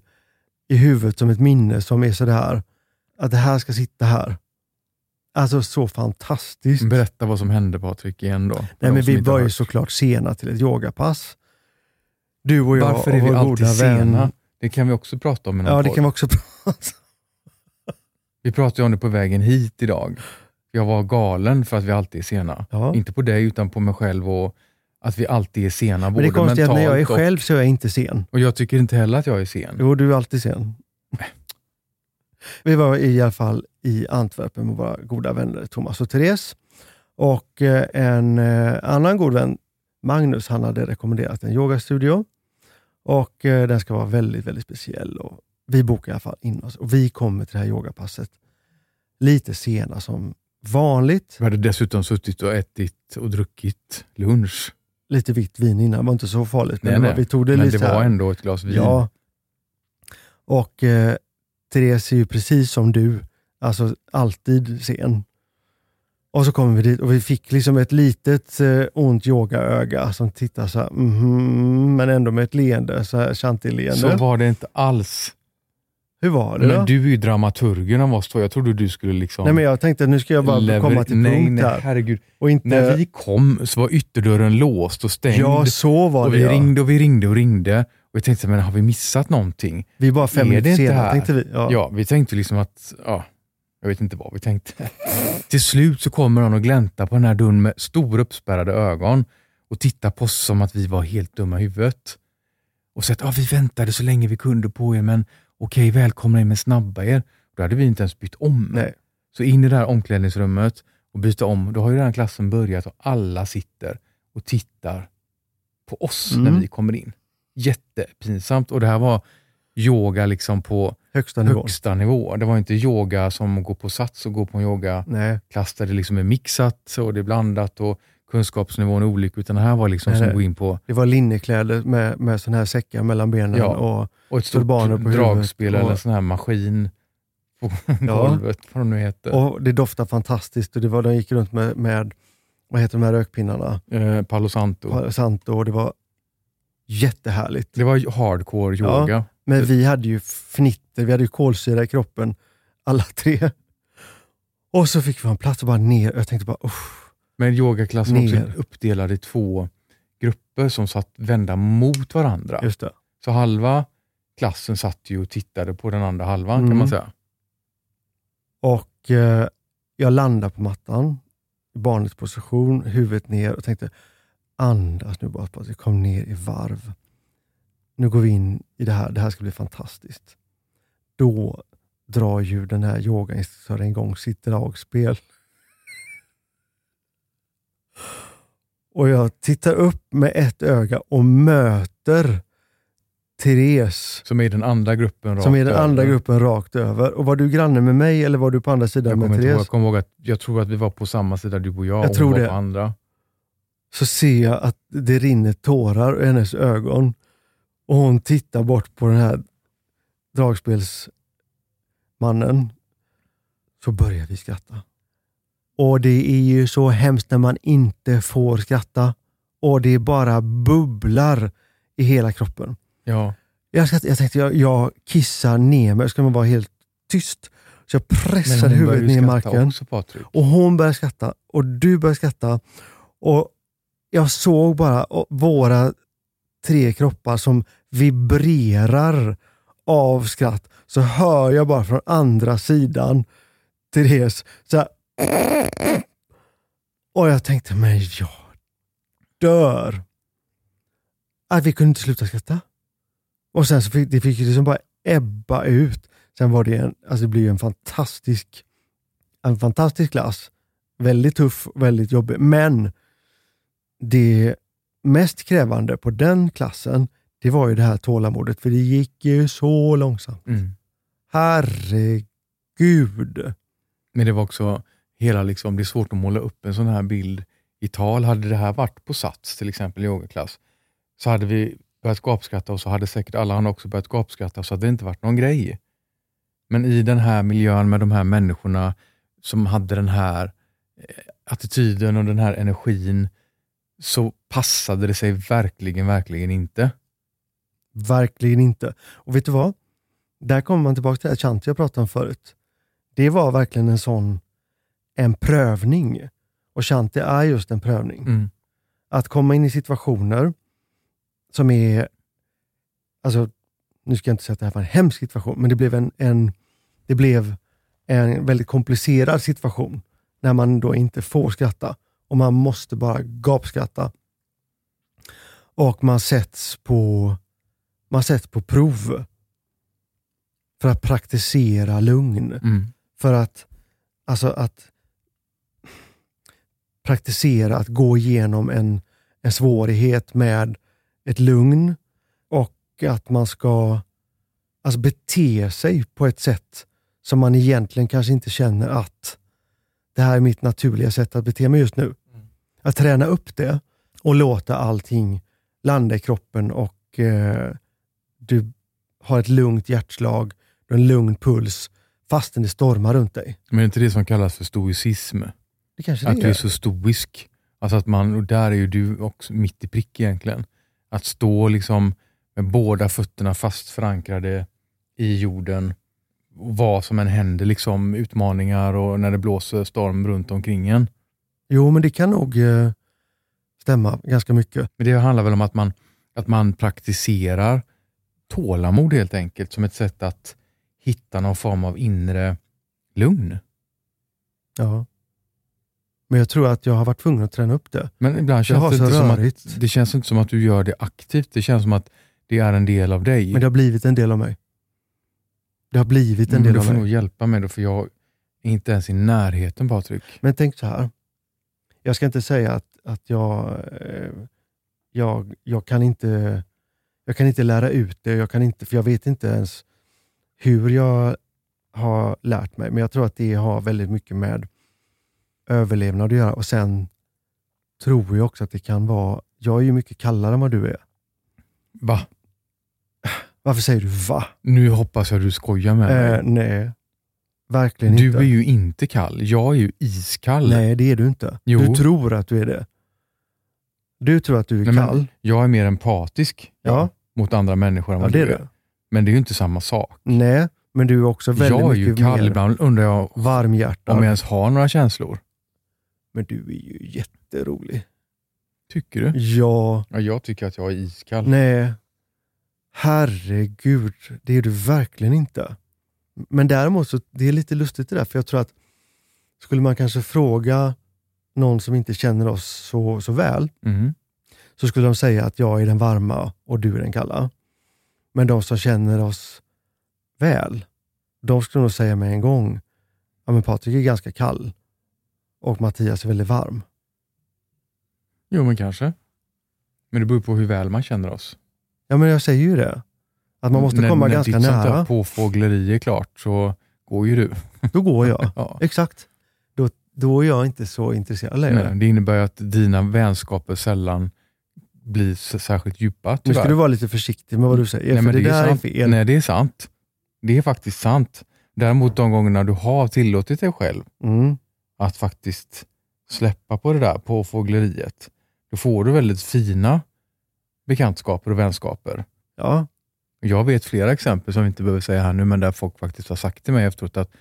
i huvudet som ett minne som är sådär, att det här ska sitta här. Alltså så fantastiskt. Berätta vad som hände Patrik igen då. Nej, men vi var ju såklart sena till ett yogapass. Du och jag Varför och är vi alltid sena? vän. Det kan vi också prata om i någon Ja, det podd. kan vi också *laughs* prata Vi pratade om det på vägen hit idag. Jag var galen för att vi alltid är sena. Ja. Inte på dig, utan på mig själv och att vi alltid är sena. Men det är konstigt att när jag är själv så är jag inte sen. Och, och jag tycker inte heller att jag är sen. Jo, du är alltid sen. Vi var i alla fall i Antwerpen med våra goda vänner Thomas och Therese. Och eh, en eh, annan god vän, Magnus, han hade rekommenderat en yogastudio. Och eh, den ska vara väldigt, väldigt speciell. Och vi bokar i alla fall in oss och vi kommer till det här yogapasset lite sena som vanligt. Vi hade dessutom suttit och ätit och druckit lunch. Lite vitt vin innan, det var inte så farligt. Men, Nej, nej. vi tog det Men lite det var här. ändå ett glas vin. Ja. Och eh, Therese är ju precis som du, alltså alltid sen. Och så kommer vi dit och vi fick liksom ett litet eh, ont yogaöga som tittar så här, mhm, men ändå med ett leende, så här shanty-leende. Så var det inte alls. Hur var det då? Men du är ju dramaturgen av oss två. Jag trodde du skulle liksom... Nej men jag tänkte att nu ska jag bara lever- komma till nej, punkt nej, här. herregud. Och inte, När vi kom så var ytterdörren låst och stängd. ja, så var och det vi ja. ringde och vi ringde och ringde. Och jag tänkte, men har vi missat någonting? Vi är bara fem minuter senare tänkte vi. Ja. Ja, vi tänkte liksom att, ja, jag vet inte vad vi tänkte. *laughs* Till slut så kommer han och gläntar på den här dörren med stora uppspärrade ögon och tittar på oss som att vi var helt dumma i huvudet. Och säger att ah, vi väntade så länge vi kunde på er, men okej, välkomna in men snabba er. Då hade vi inte ens bytt om. Nej. Så in i det här omklädningsrummet och byta om. Då har ju den klassen börjat och alla sitter och tittar på oss Mm. när vi kommer in. Jättepinsamt. Och det här var yoga liksom på Högsta högsta nivå. Det var inte yoga som går på sats och går på en yogaklass där det liksom är mixat och det är blandat och kunskapsnivån är olika. Utan det här var liksom Nej, som gå in på det var linnekläder med, med såna här säckar mellan benen. Ja. Och, och ett stort dragspel och- eller en sån här maskin på *laughs* Ja. golvet, vad nu heter. och det doftade fantastiskt och det var, de gick runt med, med vad heter de här rökpinnarna? eh, Palo Santo. Santo och det var jättehärligt. Det var hardcore Ja. yoga. Men vi hade ju fnitter, vi hade ju kolsyra i kroppen alla tre. Och så fick vi en plats och bara ner. Jag tänkte bara, usch. Men yogaklassen var också uppdelad i två grupper som satt vända mot varandra. Just det. Så halva klassen satt ju och tittade på den andra halvan kan Mm. man säga. Och eh, jag landade på mattan, i barnets position, huvudet ner och tänkte andas nu bara, Patrik, kom ner i varv. Nu går vi in i det här, det här ska bli fantastiskt. Då drar ju den här yogainstruktören igång sitt dragspel. Och jag tittar upp med ett öga och möter Therese Som är den andra gruppen som rakt är den andra över. gruppen rakt över. Och var du granne med mig eller var du på andra sidan Jag med inte ihåg, Therese? jag kommer ihåg att jag tror att vi var på samma sida du och jag, Jag och tror hon var det. på andra. Så ser jag att det rinner tårar ur hennes ögon. Och hon tittar bort på den här dragspelsmannen. Så börjar vi skratta. Och det är ju så hemskt när man inte får skratta. Och det bara bubblar i hela kroppen. Ja. Jag, skratt, jag tänkte jag, jag kissar ner mig, ska man vara helt tyst. Så jag pressade hon huvudet ner i marken. också. Och hon började skratta och du började skratta. Och jag såg bara våra tre kroppar som vibrerar av skratt. Så hör jag bara från andra sidan Therese så här, Och jag tänkte, men jag dör. Att vi kunde inte sluta skratta. Och sen så fick det fick liksom bara ebba ut. Sen var det en, alltså det blev en fantastisk en fantastisk klass. Väldigt tuff, väldigt jobbig. Men det mest krävande på den klassen, det var ju det här tålamodet. För det gick ju så långsamt. Mm. Herregud. Men det var också hela, liksom, det är svårt att måla upp en sån här bild i tal. Hade det här varit på Sats, till exempel yogaklass, så hade vi börjat gapskratta och så hade säkert alla andra också börjat gapskratta, så hade det inte varit någon grej. Men i den här miljön med de här människorna som hade den här eh, attityden och den här energin, så passade det sig verkligen, verkligen inte. Verkligen inte. Och vet du vad? Där kommer man tillbaka till det här Shanti jag pratade om förut. Det var verkligen en sån en prövning. Och Shanti är just en prövning. Mm. Att komma in i situationer som är, alltså nu ska jag inte säga att det här var en hemsk situation, men det blev en, en, det blev en väldigt komplicerad situation när man då inte får skratta och man måste bara gapskratta. Och man sätts på, man sätts på prov. för att praktisera lugn. Mm. För att, alltså att praktisera att gå igenom en, en svårighet med ett lugn och att man ska alltså bete sig på ett sätt som man egentligen kanske inte känner att det här är mitt naturliga sätt att bete mig just nu. Att träna upp det och låta allting landa i kroppen och eh, du har ett lugnt hjärtslag, du har en lugn puls fastän det stormar runt dig. Men är det inte det som kallas för stoicism? Det kanske Att det du är. är så stoisk. Alltså att man, och där är ju du också mitt i prick egentligen. Att stå liksom med båda fötterna fast förankrade i jorden. Och vad som än händer, liksom utmaningar och när det blåser storm runt omkring en. Jo, men det kan nog eh, stämma ganska mycket. Men det handlar väl om att man, att man praktiserar tålamod helt enkelt som ett sätt att hitta någon form av inre lugn. Ja. Men jag tror att jag har varit tvungen att träna upp det. Men ibland känns det, inte som att, det känns inte som att du gör det aktivt. Det känns som att det är en del av dig. Men det har blivit en del av mig. Det har blivit en Men del du av får mig. nog hjälpa mig då, för jag är inte ens i närheten Patrik. Men tänk så här. Jag ska inte säga att, att jag, eh, jag, jag, kan inte, jag kan inte lära ut det, jag kan inte, för jag vet inte ens hur jag har lärt mig. Men jag tror att det har väldigt mycket med överlevnad att göra. Och sen tror jag också att det kan vara, jag är ju mycket kallare än vad du är. Va? Varför säger du va? Nu hoppas jag du skojar med mig. Eh, nej, verkligen Du inte. är ju inte kall. Jag är ju iskall. Nej, det är du inte. Jo. Du tror att du är det. Du tror att du är Nej, kall. Jag är mer empatisk Ja. mot andra människor än Ja, vad det du är du. Men det är ju inte samma sak. Nej, men du är också väldigt Jag är ju mycket kall. mer Ibland undrar jag varmhjärtad. om jag ens har några känslor. Men du är ju jätterolig. Tycker du? Ja, Ja, jag tycker att jag är iskall. nej. Herregud, det är du verkligen inte. Men däremot så det är lite lustigt det där, för jag tror att skulle man kanske fråga någon som inte känner oss så, så väl, Mhm. så skulle de säga att jag är den varma och du är den kalla. Men de som känner oss väl, de skulle nog säga med en gång, ja men Patrik är ganska kall och Mattias är väldigt varm. Jo, men kanske. Men det beror på hur väl man känner oss. Ja men jag säger ju det. Att man måste när, komma när ganska ditt nära. där påfågleri är klart så går ju du. Då går jag. *laughs* Ja. Exakt. Då, då är jag inte så intresserad längre. Nej, det innebär ju att dina vänskaper sällan blir särskilt djupa Nu tyvärr. ska du vara lite försiktig med vad du säger, Nej, för det, det är där är sant. fel. Nej, det är sant. Det är faktiskt sant. Däremot de gångerna du har tillåtit dig själv Mm. att faktiskt släppa på det där påfågleriet, då får du väldigt fina bekantskaper och vänskaper. Ja. Jag vet flera exempel som vi inte behöver säga här nu, men där folk faktiskt har sagt till mig efteråt att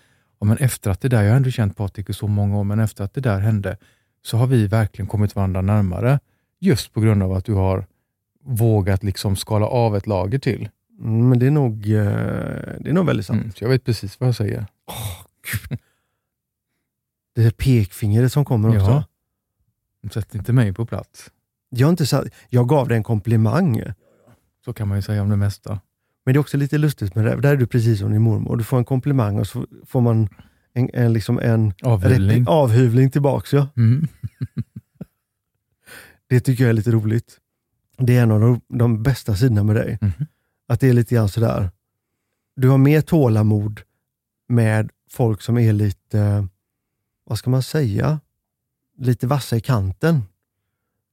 ja, men efter att det där, jag har ändå känt Patrik i så många år, men efter att det där hände så har vi verkligen kommit varandra närmare. Just på grund av att du har vågat liksom skala av ett lager till. Mm, men det är nog, eh, det är nog väldigt sant. Mm, jag vet precis vad jag säger. Det är pekfingret som kommer också. Ja. Sätt inte mig på plats. Jag, inte satt, jag gav dig en komplimang. Så kan man ju säga om det mesta. Men det är också lite lustigt med det. Där är du precis som din mormor. Du får en komplimang och så får man en, en, liksom en Avhyvling. avhyvling tillbaks. Ja. Mm. *laughs* Det tycker jag är lite roligt. Det är en av de, de bästa sidorna med dig. Mhm. Att det är lite grann sådär. Du har mer tålamod med folk som är lite, vad ska man säga, lite vassa i kanten.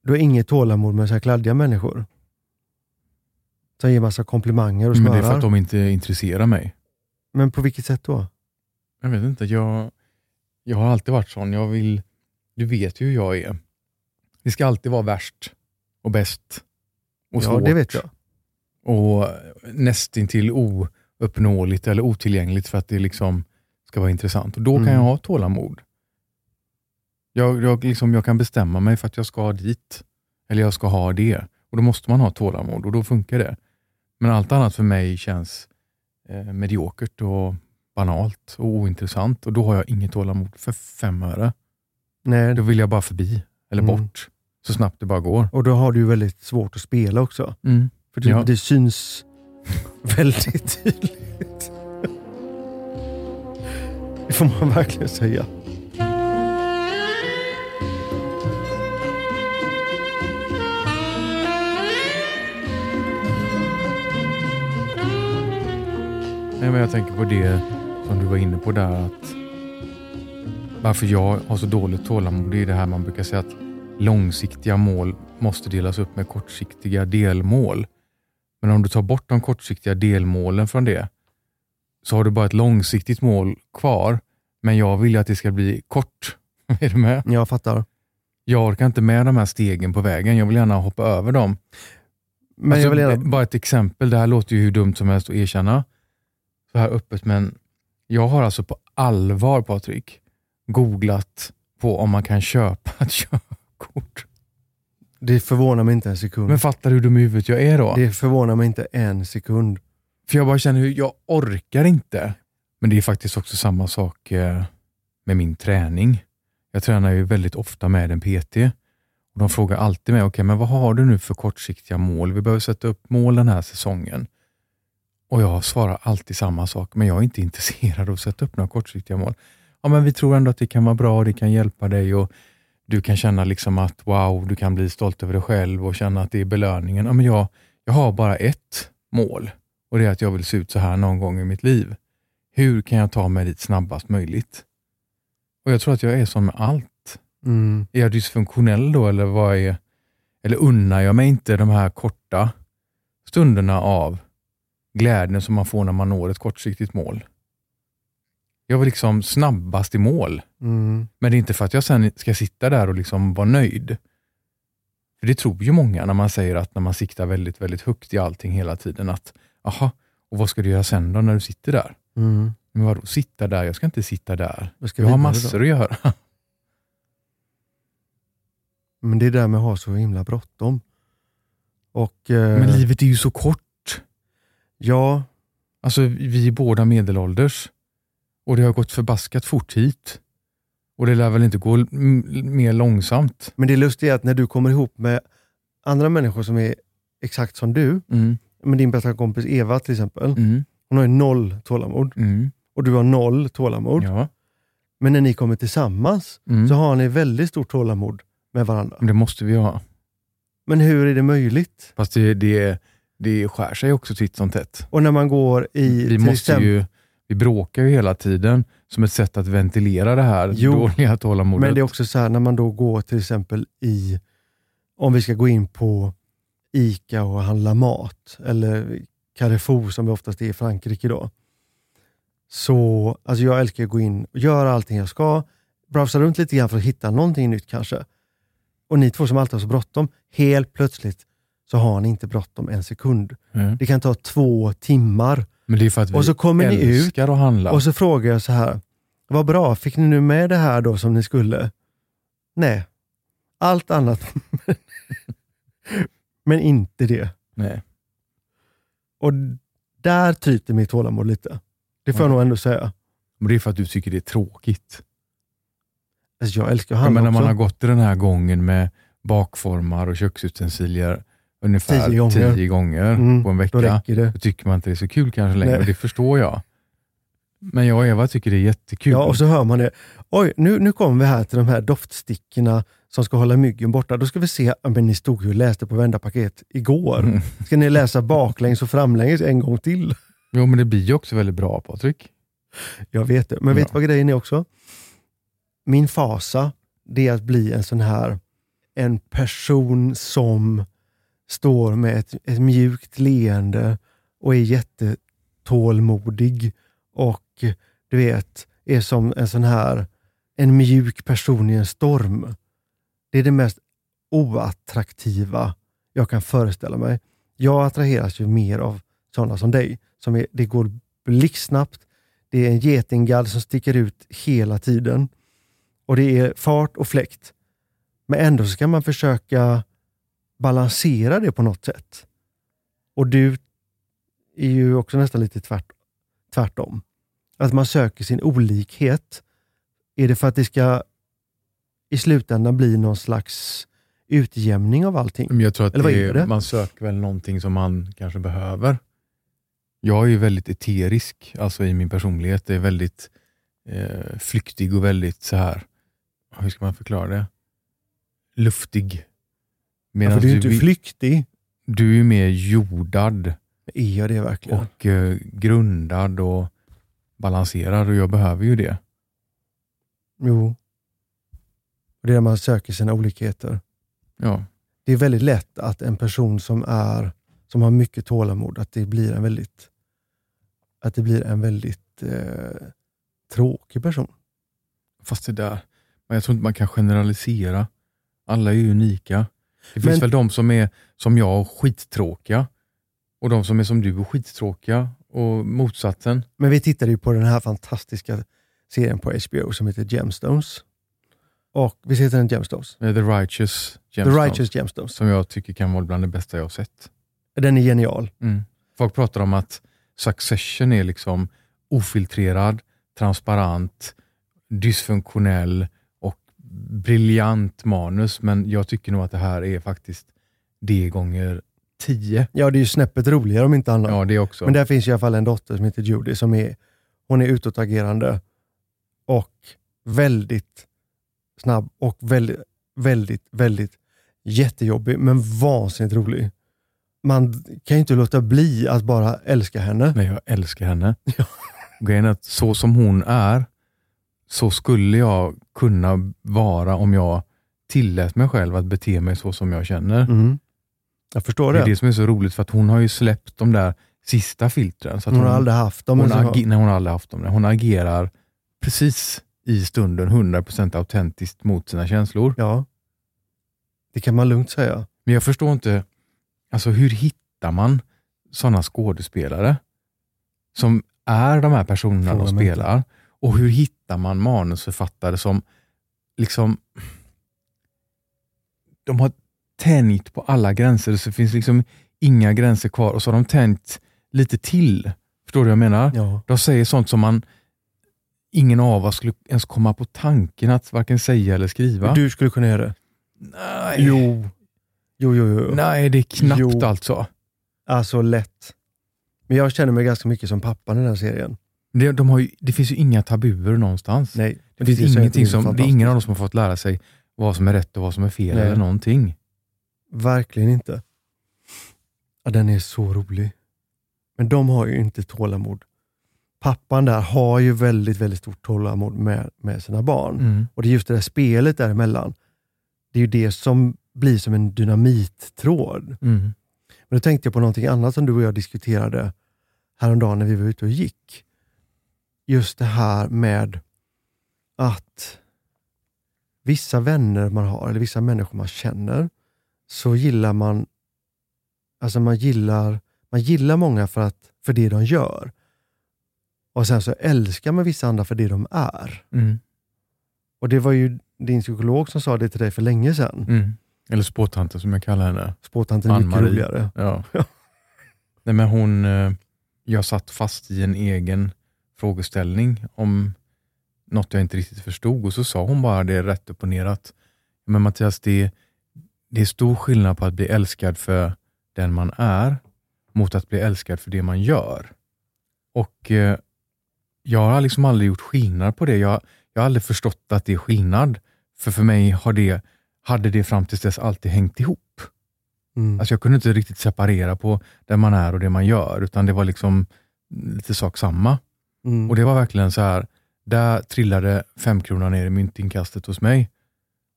Du har inget tålamod med så här kladdiga människor. Som ger massa komplimanger och Men det smörar. är för att de inte intresserar mig. Men på vilket sätt då? Jag vet inte, jag, jag har alltid varit sån. Jag vill, du vet ju hur jag är. Det ska alltid vara värst och bäst och ja, svårt. det vet jag. Och nästintill ouppnåeligt eller otillgängligt för att det liksom ska vara intressant. Och Då kan Mm. jag ha tålamod. Jag, jag, liksom, jag kan bestämma mig för att jag ska dit. Eller jag ska ha det. Och Då måste man ha tålamod och då funkar det. Men allt annat för mig känns eh, mediokert och banalt och ointressant. Och Då har jag inget tålamod för fem öre. Nej, Då vill jag bara förbi eller Mm. bort så snabbt det bara går. och då har du väldigt svårt att spela också. För det, Ja. det syns *laughs* väldigt tydligt. Det får man verkligen säga. Nej, men jag tänker på det som du var inne på där. att Varför jag har så dåligt tålamod det är det här man brukar säga att långsiktiga mål måste delas upp med kortsiktiga delmål. Men om du tar bort de kortsiktiga delmålen från det så har du bara ett långsiktigt mål kvar. Men jag vill att det ska bli kort. *laughs* är du med? Jag fattar. Jag orkar inte med de här stegen på vägen. Jag vill gärna hoppa över dem. Men alltså, jag vill gärna... Bara ett exempel. Det här låter ju hur dumt som helst att erkänna så här öppet, men jag har alltså på allvar Patrik googlat på om man kan köpa ett körkort. Det förvånar mig inte en sekund. Men fattar du hur dum i huvudet jag är då? Det förvånar mig inte en sekund. För jag bara känner hur jag orkar inte. Men det är faktiskt också samma sak eh, med min träning. Jag tränar ju väldigt ofta med en PT. Och De frågar alltid mig, okej okay, men vad har du nu för kortsiktiga mål? Vi behöver sätta upp mål den här säsongen. Och jag svarar alltid samma sak, men jag är inte intresserad av att sätta upp några kortsiktiga mål. Ja, men vi tror ändå att det kan vara bra det kan hjälpa dig och du kan känna liksom att wow, du kan bli stolt över dig själv och känna att det är belöningen. Ja, men jag, jag har bara ett mål och det är att jag vill se ut så här någon gång i mitt liv. Hur kan jag ta mig dit snabbast möjligt? Och Jag tror att jag är som med allt. Mm. Är jag dysfunktionell då eller vad är eller unnar jag mig inte de här korta stunderna av glädjen som man får när man når ett kortsiktigt mål. Jag var liksom snabbast i mål. Mm. Men det är inte för att jag sen ska sitta där och liksom vara nöjd. För Det tror ju många när man säger att när man siktar väldigt, väldigt högt i allting hela tiden att, aha, och vad ska du göra sen då när du sitter där? Mm. Men vadå, sitta där? Jag ska inte sitta där. ska Jag har massor att göra. *laughs* Men det är där med att ha så himla bråttom. Och, eh, Men livet är ju så kort. Ja, Alltså, vi är båda medelålders och det har gått förbaskat fort hit. Och det lär väl inte gå mer långsamt. men det lustiga är att när du kommer ihop med andra människor som är exakt som du, Mm, med din bästa kompis Eva till exempel, mm, hon har ju noll tålamod mm, och du har noll tålamod. ja. Men när ni kommer tillsammans Mm. så har ni väldigt stort tålamod med varandra. Det måste vi ha. Men hur är det möjligt? Fast det, det, det skär sig också titt som tätt. Och när man går i... Vi, måste ju, vi bråkar ju hela tiden som ett sätt att ventilera det här Jo, dåliga tålamodet. Men det är också så här när man då går till exempel i, om vi ska gå in på ICA och handla mat, eller Carrefour som vi oftast är i Frankrike då. Så, alltså jag älskar att gå in och göra allting jag ska, browsa runt lite grann för att hitta någonting nytt kanske. Och ni två som alltid har så bråttom, helt plötsligt så har ni inte bråttom en sekund. Mm. Det kan ta två timmar. Men det är för att vi Och så kommer ni ut att handla. Och så frågar jag så här, vad bra, fick ni nu med det här då som ni skulle? Nej, allt annat. *laughs* Men inte det. Nej. Och där tryter mitt tålamod lite. Det får jag Mm. nog ändå säga. Men det är för att du tycker det är tråkigt. Alltså jag älskar att Ja, handla men när man har gått den här gången med bakformar och köksutensilier ungefär Tio gånger. tio gånger Mm, på en Då vecka, räcker det. då tycker man inte det är så kul kanske längre. Nej. Det förstår jag. Men jag och Eva tycker det är jättekul. Ja, och så hör man det. Oj, nu, nu kommer vi här till de här doftstickorna som ska hålla myggen borta. Då ska vi se, men ni stod ju och läste på varenda paket igår. Mm. Ska ni läsa baklänges och framlänges en gång till? Jo, men det blir ju också väldigt bra Patrik. Jag vet det. Men vet Ja. du vad grejen är också? Min fasa, det är att bli en sån här, en person som står med ett, ett mjukt leende och är jättetålmodig och du vet, är som en sån här, en mjuk person i en storm. Det är det mest oattraktiva jag kan föreställa mig. Jag attraheras ju mer av sådana som dig. Som är, det går blixtsnabbt, det är en getinggadd som sticker ut hela tiden. Och det är fart och fläkt. Men ändå ska man försöka balansera det på något sätt. Och du är ju också nästan lite tvärt, tvärtom. Att man söker sin olikhet. Är det för att det ska i slutändan bli någon slags utjämning av allting? Men jag tror att Eller vad det är det? man söker väl någonting som man kanske behöver. Jag är ju väldigt eterisk alltså i min personlighet. Det är väldigt eh, flyktig och väldigt så här, hur ska man förklara det? Luftig. Ja, för du är ju inte du, flyktig. du är mer jordad Är jag det verkligen? och eh, grundad och balanserad och jag behöver ju det. Jo. Och det är där man söker sina olikheter. Ja, Det är väldigt lätt att en person som är som har mycket tålamod, att det blir en väldigt att det blir en väldigt eh, tråkig person. fast det där, men jag tror inte man kan generalisera. Alla är ju unika. Det finns Men- väl de som är som jag och skittråkiga och de som är som du och skittråkiga och motsatsen. Men vi tittade ju på den här fantastiska serien på HBO som heter Gemstones. Och Visst heter den Gemstones? The Righteous The Gemstones, Righteous Gemstones. som jag tycker kan vara bland det bästa jag har sett. Den är genial. Mm. Folk pratar om att Succession är liksom ofiltrerad, transparent, dysfunktionell briljant manus, men jag tycker nog att det här är faktiskt det gånger tio. Ja, det är ju snäppet roligare om inte annat. Ja, det också. Men där finns i alla fall en dotter som heter Judy som är, hon är utåtagerande och väldigt snabb och väldigt, väldigt, väldigt jättejobbig men vansinnigt rolig. Man kan ju inte låta bli att bara älska henne. Nej, jag älskar henne. Grejen är att så som hon är, så skulle jag kunna vara om jag tillät mig själv att bete mig så som jag känner. Mm. Jag förstår Det det. är det som är så roligt, för att hon har ju släppt de där sista filtren. Så att hon har aldrig haft dem. hon, agi- nej, hon har aldrig haft dem. Hon agerar precis i stunden 100% autentiskt mot sina känslor. Ja, det kan man lugnt säga. Men jag förstår inte, alltså hur hittar man sådana skådespelare som är de här personerna Fråga de spelar? Och hur hittar man manusförfattare som liksom de har tänjt på alla gränser, så det finns liksom inga gränser kvar och så har de tänjt lite till. Förstår du vad jag menar? Ja. De säger sånt som man ingen av oss skulle ens komma på tanken att varken säga eller skriva. Du skulle kunna göra det? Nej. Jo. Jo, jo, jo. Nej, det är knappt Jo. alltså. Alltså lätt. Men jag känner mig ganska mycket som pappan i den här serien. Det, de har ju, det finns ju inga tabuer någonstans. Nej, det finns är så ingenting som, det är ingen av dem som har fått lära sig vad som är rätt och vad som är fel Nej. eller någonting. Verkligen inte. Ja, den är så rolig. Men de har ju inte tålamod. Pappan där har ju väldigt, väldigt stort tålamod med, med sina barn. Mm. Och det är just det där spelet däremellan. Det är ju det som blir som en dynamittråd. Mm. Men då tänkte jag på någonting annat som du och jag diskuterade häromdagen när vi var ute och gick. Just det här med att vissa vänner man har, eller vissa människor man känner, så gillar man, alltså man gillar, man gillar många för, att, för det de gör. Och sen så älskar man vissa andra för det de är. Mm. Och det var ju din psykolog som sa det till dig för länge sedan. Mm. Eller spåtanten som jag kallar henne. Spåtanten är mycket roligare. Ja. Ja. *laughs* Nej, men hon, eh, jag satt fast i en egen frågeställning om något jag inte riktigt förstod och så sa hon bara det rätt upp och ner att men Mattias, det, det är stor skillnad på att bli älskad för den man är mot att bli älskad för det man gör. Och eh, Jag har liksom aldrig gjort skillnad på det. Jag, jag har aldrig förstått att det är skillnad. För för mig har det, hade det fram tills dess alltid hängt ihop. Mm. Alltså jag kunde inte riktigt separera på det man är och det man gör, utan det var liksom lite sak samma. Mm. Och det var verkligen så här, där trillade fem kronor ner i myntinkastet hos mig.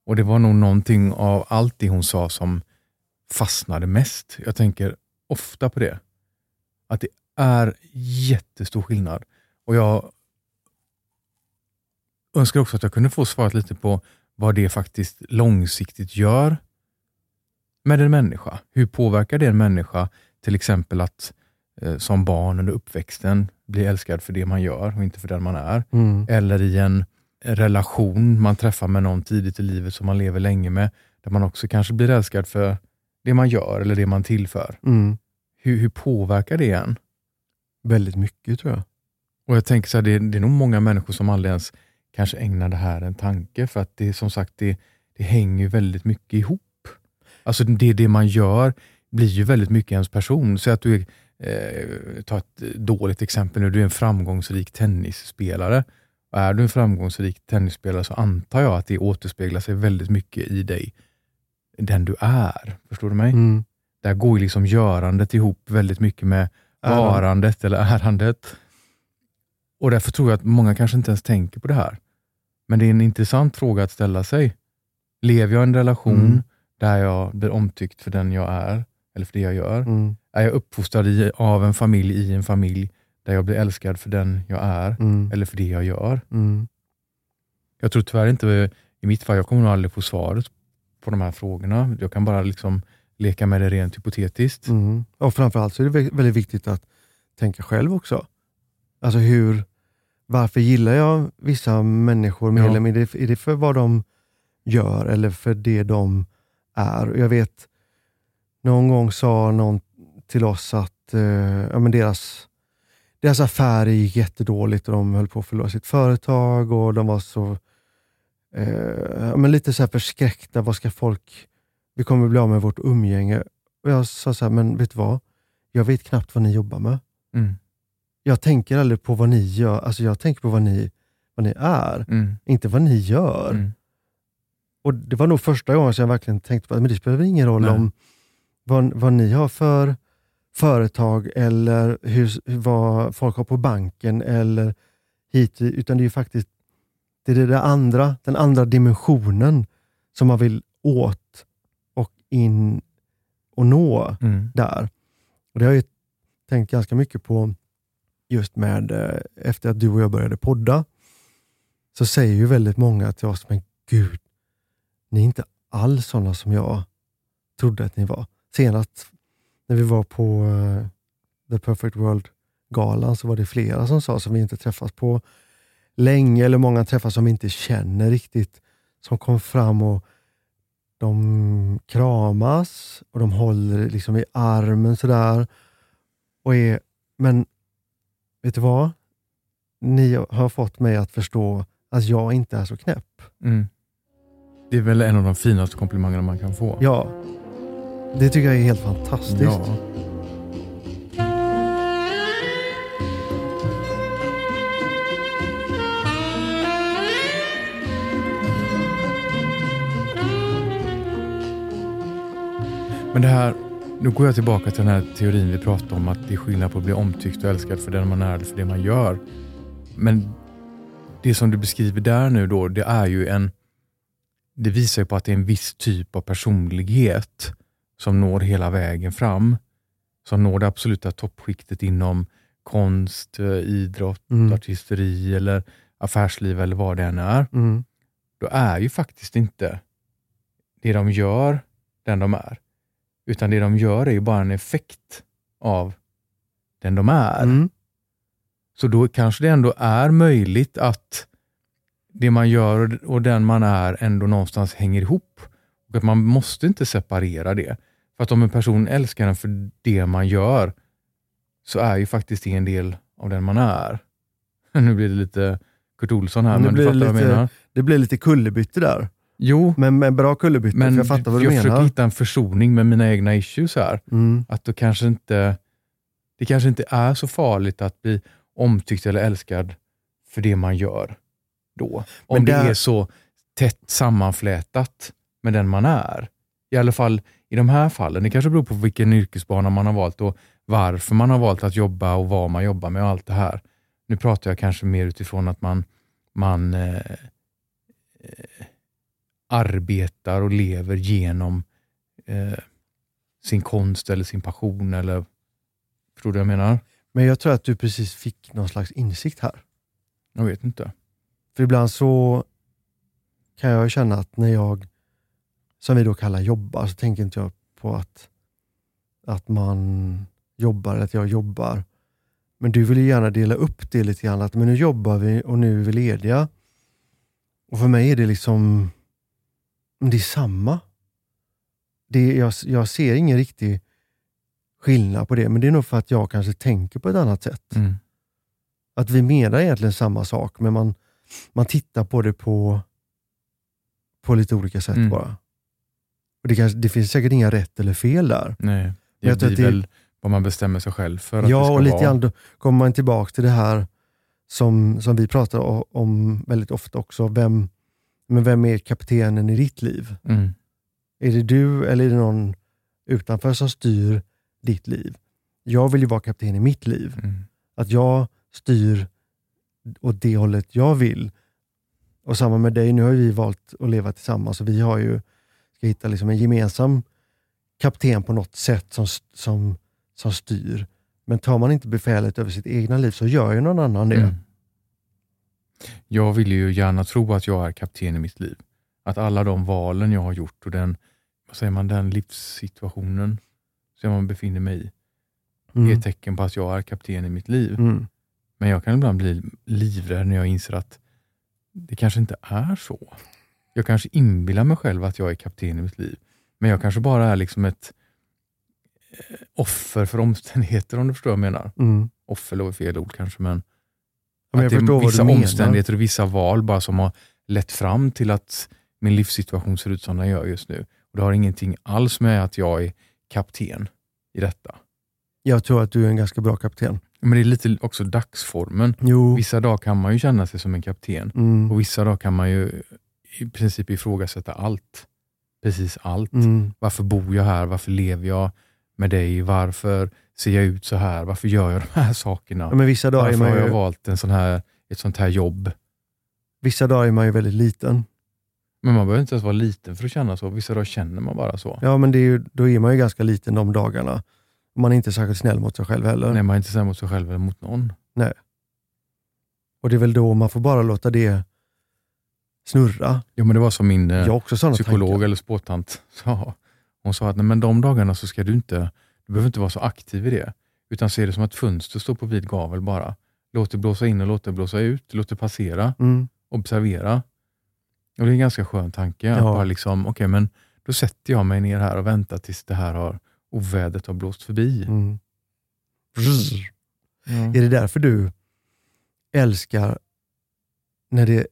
Och det var nog någonting av allt det hon sa som fastnade mest. Jag tänker ofta på det. Att det är jättestor skillnad. Och jag önskar också att jag kunde få svaret lite på vad det faktiskt långsiktigt gör med en människa. Hur påverkar det en människa till exempel att eh, som barn under uppväxten bli älskad för det man gör och inte för den man är. Mm. Eller i en relation man träffar med någon tidigt i livet som man lever länge med, där man också kanske blir älskad för det man gör eller det man tillför. Mm. Hur, hur påverkar det en? Väldigt mycket tror jag. Och jag tänker så här, det, det är nog många människor som aldrig ens kanske ägnar det här en tanke, för att det som sagt, det, det hänger väldigt mycket ihop. Alltså det, det man gör blir ju väldigt mycket ens person. Så att du är, eh, ta ett dåligt exempel nu, du är en framgångsrik tennisspelare Och är du en framgångsrik tennisspelare så antar jag att det återspeglar sig väldigt mycket i dig, den du är. Förstår du mig? Mm. Där går ju liksom görandet ihop väldigt mycket med varandet eller ärandet. Och därför tror jag att många kanske inte ens tänker på det här. Men det är en intressant fråga att ställa sig. Lever jag i en relation Mm. där jag blir omtyckt för den jag är, eller för det jag gör? Mm. Är jag uppfostrad i, av en familj i en familj där jag blir älskad för den jag är, Mm. eller för det jag gör? Mm. Jag tror tyvärr inte, i mitt fall, jag kommer nog aldrig få svaret på de här frågorna. Jag kan bara liksom leka med det rent hypotetiskt. Mm. Och framförallt så är det vä- väldigt viktigt att tänka själv också. Alltså hur, varför gillar jag vissa människor mer Ja. eller mindre? Är det för vad de gör eller för det de är? Jag vet, någon gång sa någon till oss att eh, ja, men deras, deras affärer gick jättedåligt och de höll på att förlora sitt företag och de var så eh, ja, men lite så här förskräckta. Vad ska folk... Vi kommer bli av med vårt umgänge. Och jag sa så här, men vet du vad? Jag vet knappt vad ni jobbar med. Mm. Jag tänker aldrig på vad ni gör. Alltså jag tänker på vad ni, vad ni är, Mm. inte vad ni gör. Mm. Och Det var nog första gången som jag verkligen tänkte på att det spelar ingen roll Nej. om vad, vad ni har för företag eller hur, vad folk har på banken eller hit, utan det är faktiskt det är det andra, den andra dimensionen som man vill åt och in och nå Mm. där. Och Det har jag ju tänkt ganska mycket på just med, eh, efter att du och jag började podda, så säger ju väldigt många till oss, men gud, ni är inte alls sådana som jag trodde att ni var. Senast när vi var på eh, The Perfect World-galan så var det flera som sa, som vi inte träffats på länge, eller många träffas som vi inte känner riktigt, som kom fram och de kramas och de håller liksom i armen sådär. Och är, men vet du vad? Ni har fått mig att förstå att jag inte är så knäpp. Mm. Det är väl en av de finaste komplimangerna man kan få. Ja, det tycker jag är helt fantastiskt. Ja. Men det här, nu går jag tillbaka till den här teorin vi pratade om, att det är skillnad på att bli omtyckt och älskad för den man är eller för det man gör. Men det som du beskriver där nu då, det är ju en, det visar ju på att det är en viss typ av personlighet som når hela vägen fram. Som når det absoluta toppskiktet inom konst, eh, idrott, Mm. artisteri eller affärsliv eller vad det än är. Mm. Då är ju faktiskt inte det de gör den de är. Utan det de gör är ju bara en effekt av den de är. Mm. Så då kanske det ändå är möjligt att det man gör och- och den man är ändå någonstans hänger ihop. Och att man måste inte separera det. För att om en person älskar en för det man gör, så är ju faktiskt det en del av den man är. *laughs* Nu blir det lite Kurt Olsson här, Nu men du fattar vad jag lite- menar. Det blir lite kullerbytte där. Jo, Men, men bra kullerbytte, men jag fattar vad du jag försöker menar. hitta en försoning med mina egna issues här. Mm. Att då kanske inte, det kanske inte är så farligt att bli omtyckt eller älskad för det man gör då. Om Men det där- är så tätt sammanflätat med den man är. I alla fall i de här fallen. Det kanske beror på vilken yrkesbana man har valt och varför man har valt att jobba och vad man jobbar med och allt det här. Nu pratar jag kanske mer utifrån att man, man eh, eh, arbetar och lever genom eh, sin konst eller sin passion. Eller, förstår du vad jag menar? Men jag tror att du precis fick någon slags insikt här. Jag vet inte. För ibland så kan jag känna att när jag, som vi då kallar jobbar, så tänker inte jag på att, att man jobbar, eller att jag jobbar. Men du vill ju gärna dela upp det lite grann, att men nu jobbar vi och nu är vi lediga. Och för mig är det liksom, det är samma. Det, jag, jag ser ingen riktig skillnad på det, men det är nog för att jag kanske tänker på ett annat sätt. Mm. Att vi menar egentligen samma sak, men man, man tittar på det på, på lite olika sätt Mm. bara. Och det, kanske, det finns säkert inga rätt eller fel där. Nej, det tror blir det- väl vad man bestämmer sig själv för att det Ja, ska och lite vara. grann då kommer man tillbaka till det här som, som vi pratar om väldigt ofta också. Vem, men vem är kaptenen i ditt liv? Mm. Är det du eller är det någon utanför som styr ditt liv? Jag vill ju vara kapten i mitt liv. Mm. Att jag styr åt det hållet jag vill. Och samma med dig, nu har vi valt att leva tillsammans och vi har ju, ska hitta liksom en gemensam kapten på något sätt som, som, som styr. Men tar man inte befälet över sitt egna liv så gör ju någon annan det. Mm. Jag vill ju gärna tro att jag är kapten i mitt liv. Att alla de valen jag har gjort och den, vad säger man, den livssituationen som jag befinner mig i är Mm. ett tecken på att jag är kapten i mitt liv. Mm. Men jag kan ibland bli livrädd när jag inser att det kanske inte är så. Jag kanske inbillar mig själv att jag är kapten i mitt liv. Men jag kanske bara är liksom ett eh, offer för omständigheter om du förstår vad jag menar. Mm. Offer låter fel ord kanske, men, men att det är vissa omständigheter och vissa val bara som har lett fram till att min livssituation ser ut som den gör just nu. Och Det har ingenting alls med att jag är kapten i detta. Jag tror att du är en ganska bra kapten. Men det är lite också dagsformen. Jo. Vissa dagar kan man ju känna sig som en kapten Mm. och vissa dagar kan man ju i princip ifrågasätta allt. Precis allt. Mm. Varför bor jag här? Varför lever jag med dig? Varför ser jag ut så här? Varför gör jag de här sakerna? Ja, men vissa, dagar Varför har jag ju, valt en sån här, ett sånt här jobb? vissa dagar är man ju väldigt liten. Men man behöver inte ens vara liten för att känna så. Vissa dagar känner man bara så. Ja, men är ju, då är man ju ganska liten de dagarna. Man är inte särskilt snäll mot sig själv heller. Nej, man är inte snäll mot sig själv eller mot någon. Och det är väl då man får bara låta det snurra. Jo, men det var som min eh, också psykolog tankar. eller spåtant sa. Hon sa att nej, men de dagarna så ska du inte, du behöver inte vara så aktiv i det. Utan se det som att fönster står på vid gavel bara. Låt det blåsa in och låt det blåsa ut. Låt det passera. Mm. Observera. Och Det är en ganska skön tanke. Att Ja. bara liksom, okay, men då sätter jag mig ner här och väntar tills det här har, ovädret har blåst förbi. Mm. Ja. Är det därför du älskar när det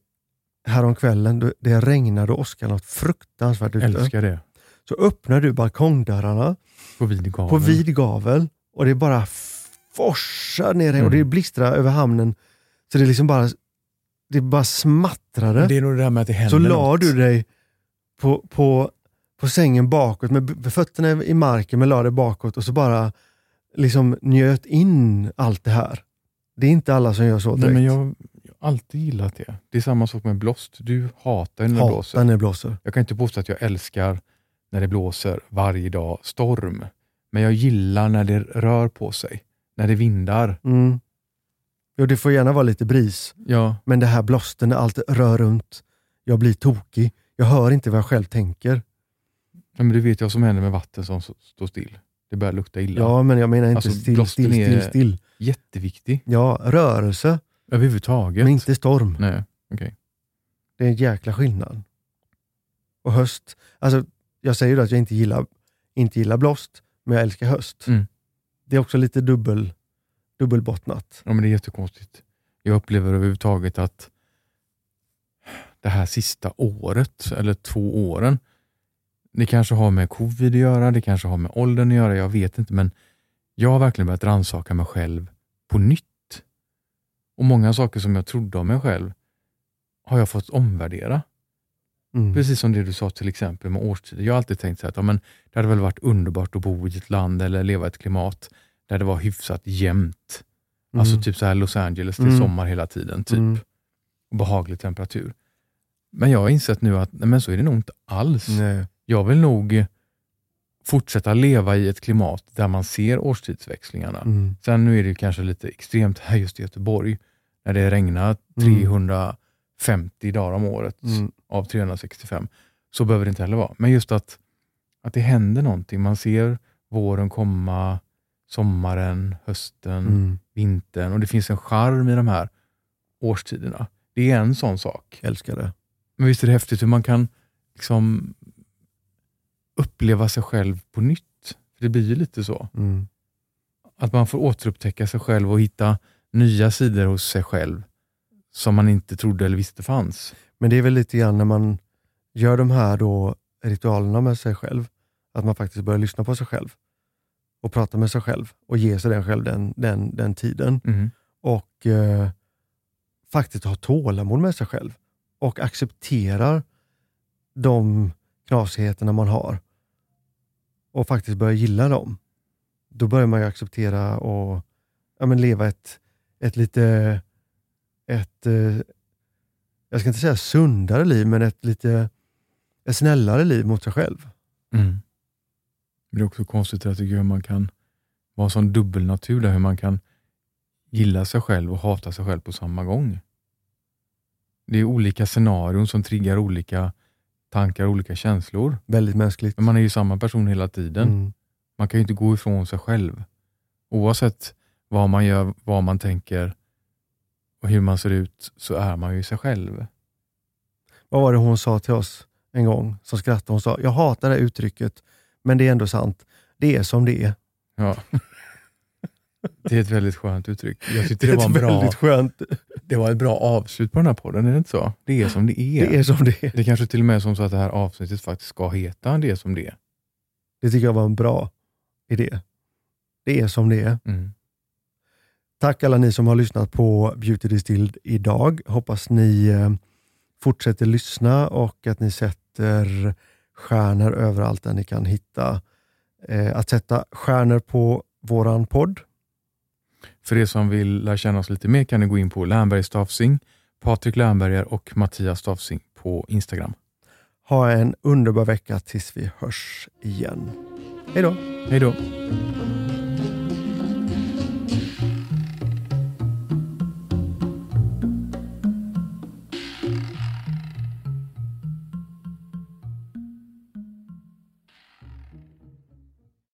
häromkvällen, det regnade och åskade något fruktansvärt ute. Älskar det. Så öppnar du balkongdörrarna På vid gavel. på vid gavel och det bara forsar ner Mm. och det blixtrar över hamnen. Så det liksom bara, det bara smattrade. Det är nog det där med att det händer så la du dig på, på, på sängen bakåt med fötterna i marken men la dig bakåt och så bara liksom njöt in allt det här. Det är inte alla som gör så Nej, direkt. men jag, alltid gillat det. Det är samma sak med blåst. Du hatar ju när det Hatar blåser. när det blåser. Jag kan inte påstå att jag älskar när det blåser varje dag storm. Men jag gillar när det rör på sig. När det vindar. Mm. Jo, det får gärna vara lite bris, Ja, men det här blåsten när allt rör runt, jag blir tokig. Jag hör inte vad jag själv tänker. men du vet jag vad som händer med vatten som står still. Det börjar lukta illa. Ja, men jag menar inte Alltså, still, still, still, still. Jätteviktig. Ja, rörelse, Överhuvudtaget. men inte storm. Nej, okej. Det är en jäkla skillnad. Och höst, alltså jag säger ju att jag inte gillar, inte gillar blåst, men jag älskar höst. Mm. Det är också lite dubbel, dubbelbottnat. Ja, men det är jättekonstigt. Jag upplever överhuvudtaget att det här sista året, eller två åren, det kanske har med covid att göra, det kanske har med åldern att göra, jag vet inte, men jag har verkligen börjat rannsaka mig själv på nytt. Och många saker som jag trodde om mig själv har jag fått omvärdera. Mm. Precis som det du sa till exempel med årstider. Jag har alltid tänkt så här att ja, men det hade väl varit underbart att bo i ett land eller leva i ett klimat där det var hyfsat jämnt. Mm. Alltså typ så här Los Angeles, det är Mm. sommar hela tiden. typ. Mm. Och behaglig temperatur. Men jag har insett nu att nej, men så är det nog inte alls. Nej. Jag vill nog fortsätta leva i ett klimat där man ser årstidsväxlingarna. Mm. Sen nu är det kanske lite extremt här just i Göteborg, när det regnar Mm. 350 dagar om året Mm. av 365. Så behöver det inte heller vara. Men just att, att det händer någonting. Man ser våren komma, sommaren, hösten, Mm. vintern och det finns en charm i de här årstiderna. Det är en sån sak. Älskar det. Men visst är det häftigt hur man kan liksom uppleva sig själv på nytt. För Det blir ju lite så. Mm. Att man får återupptäcka sig själv och hitta nya sidor hos sig själv som man inte trodde eller visste fanns. Men det är väl lite grann när man gör de här då ritualerna med sig själv, att man faktiskt börjar lyssna på sig själv och prata med sig själv och ge sig den själv den, den, den tiden. Mm. Och, eh, faktiskt har tålamod med sig själv och accepterar de knasigheterna man har och faktiskt börjar gilla dem, då börjar man ju acceptera och ja, men leva ett, ett lite, ett, eh, jag ska inte säga sundare liv, men ett lite ett snällare liv mot sig själv. Mm. Det är också konstigt att hur man kan vara en sån dubbelnatur, där hur man kan gilla sig själv och hata sig själv på samma gång. Det är olika scenarion som triggar olika tankar och olika känslor. Väldigt mänskligt. Men man är ju samma person hela tiden. Mm. Man kan ju inte gå ifrån sig själv. Oavsett vad man gör, vad man tänker och hur man ser ut, så är man ju sig själv. Vad var det hon sa till oss en gång som skrattade? Hon sa, jag hatar det här uttrycket, men det är ändå sant. Det är som det är. Ja. *laughs* Det är ett väldigt skönt uttryck. Jag tyckte det, var en ett bra, väldigt skönt. det var ett bra avslut på den här podden, är det inte så? Det är som det är. Det är som det är. Det kanske till och med är som så att det här avsnittet faktiskt ska heta Det är som det är. Det tycker jag var en bra idé. Det är som det är. Mm. Tack alla ni som har lyssnat på Beauty Distilled idag. Hoppas ni eh, fortsätter lyssna och att ni sätter stjärnor överallt där ni kan hitta. Eh, att sätta stjärnor på våran podd. För er som vill lära känna oss lite mer kan ni gå in på Lernberg Stafsing, Patrik Lernberger och Mattias Stafsing på Instagram. Ha en underbar vecka tills vi hörs igen. Hej då! Hej då!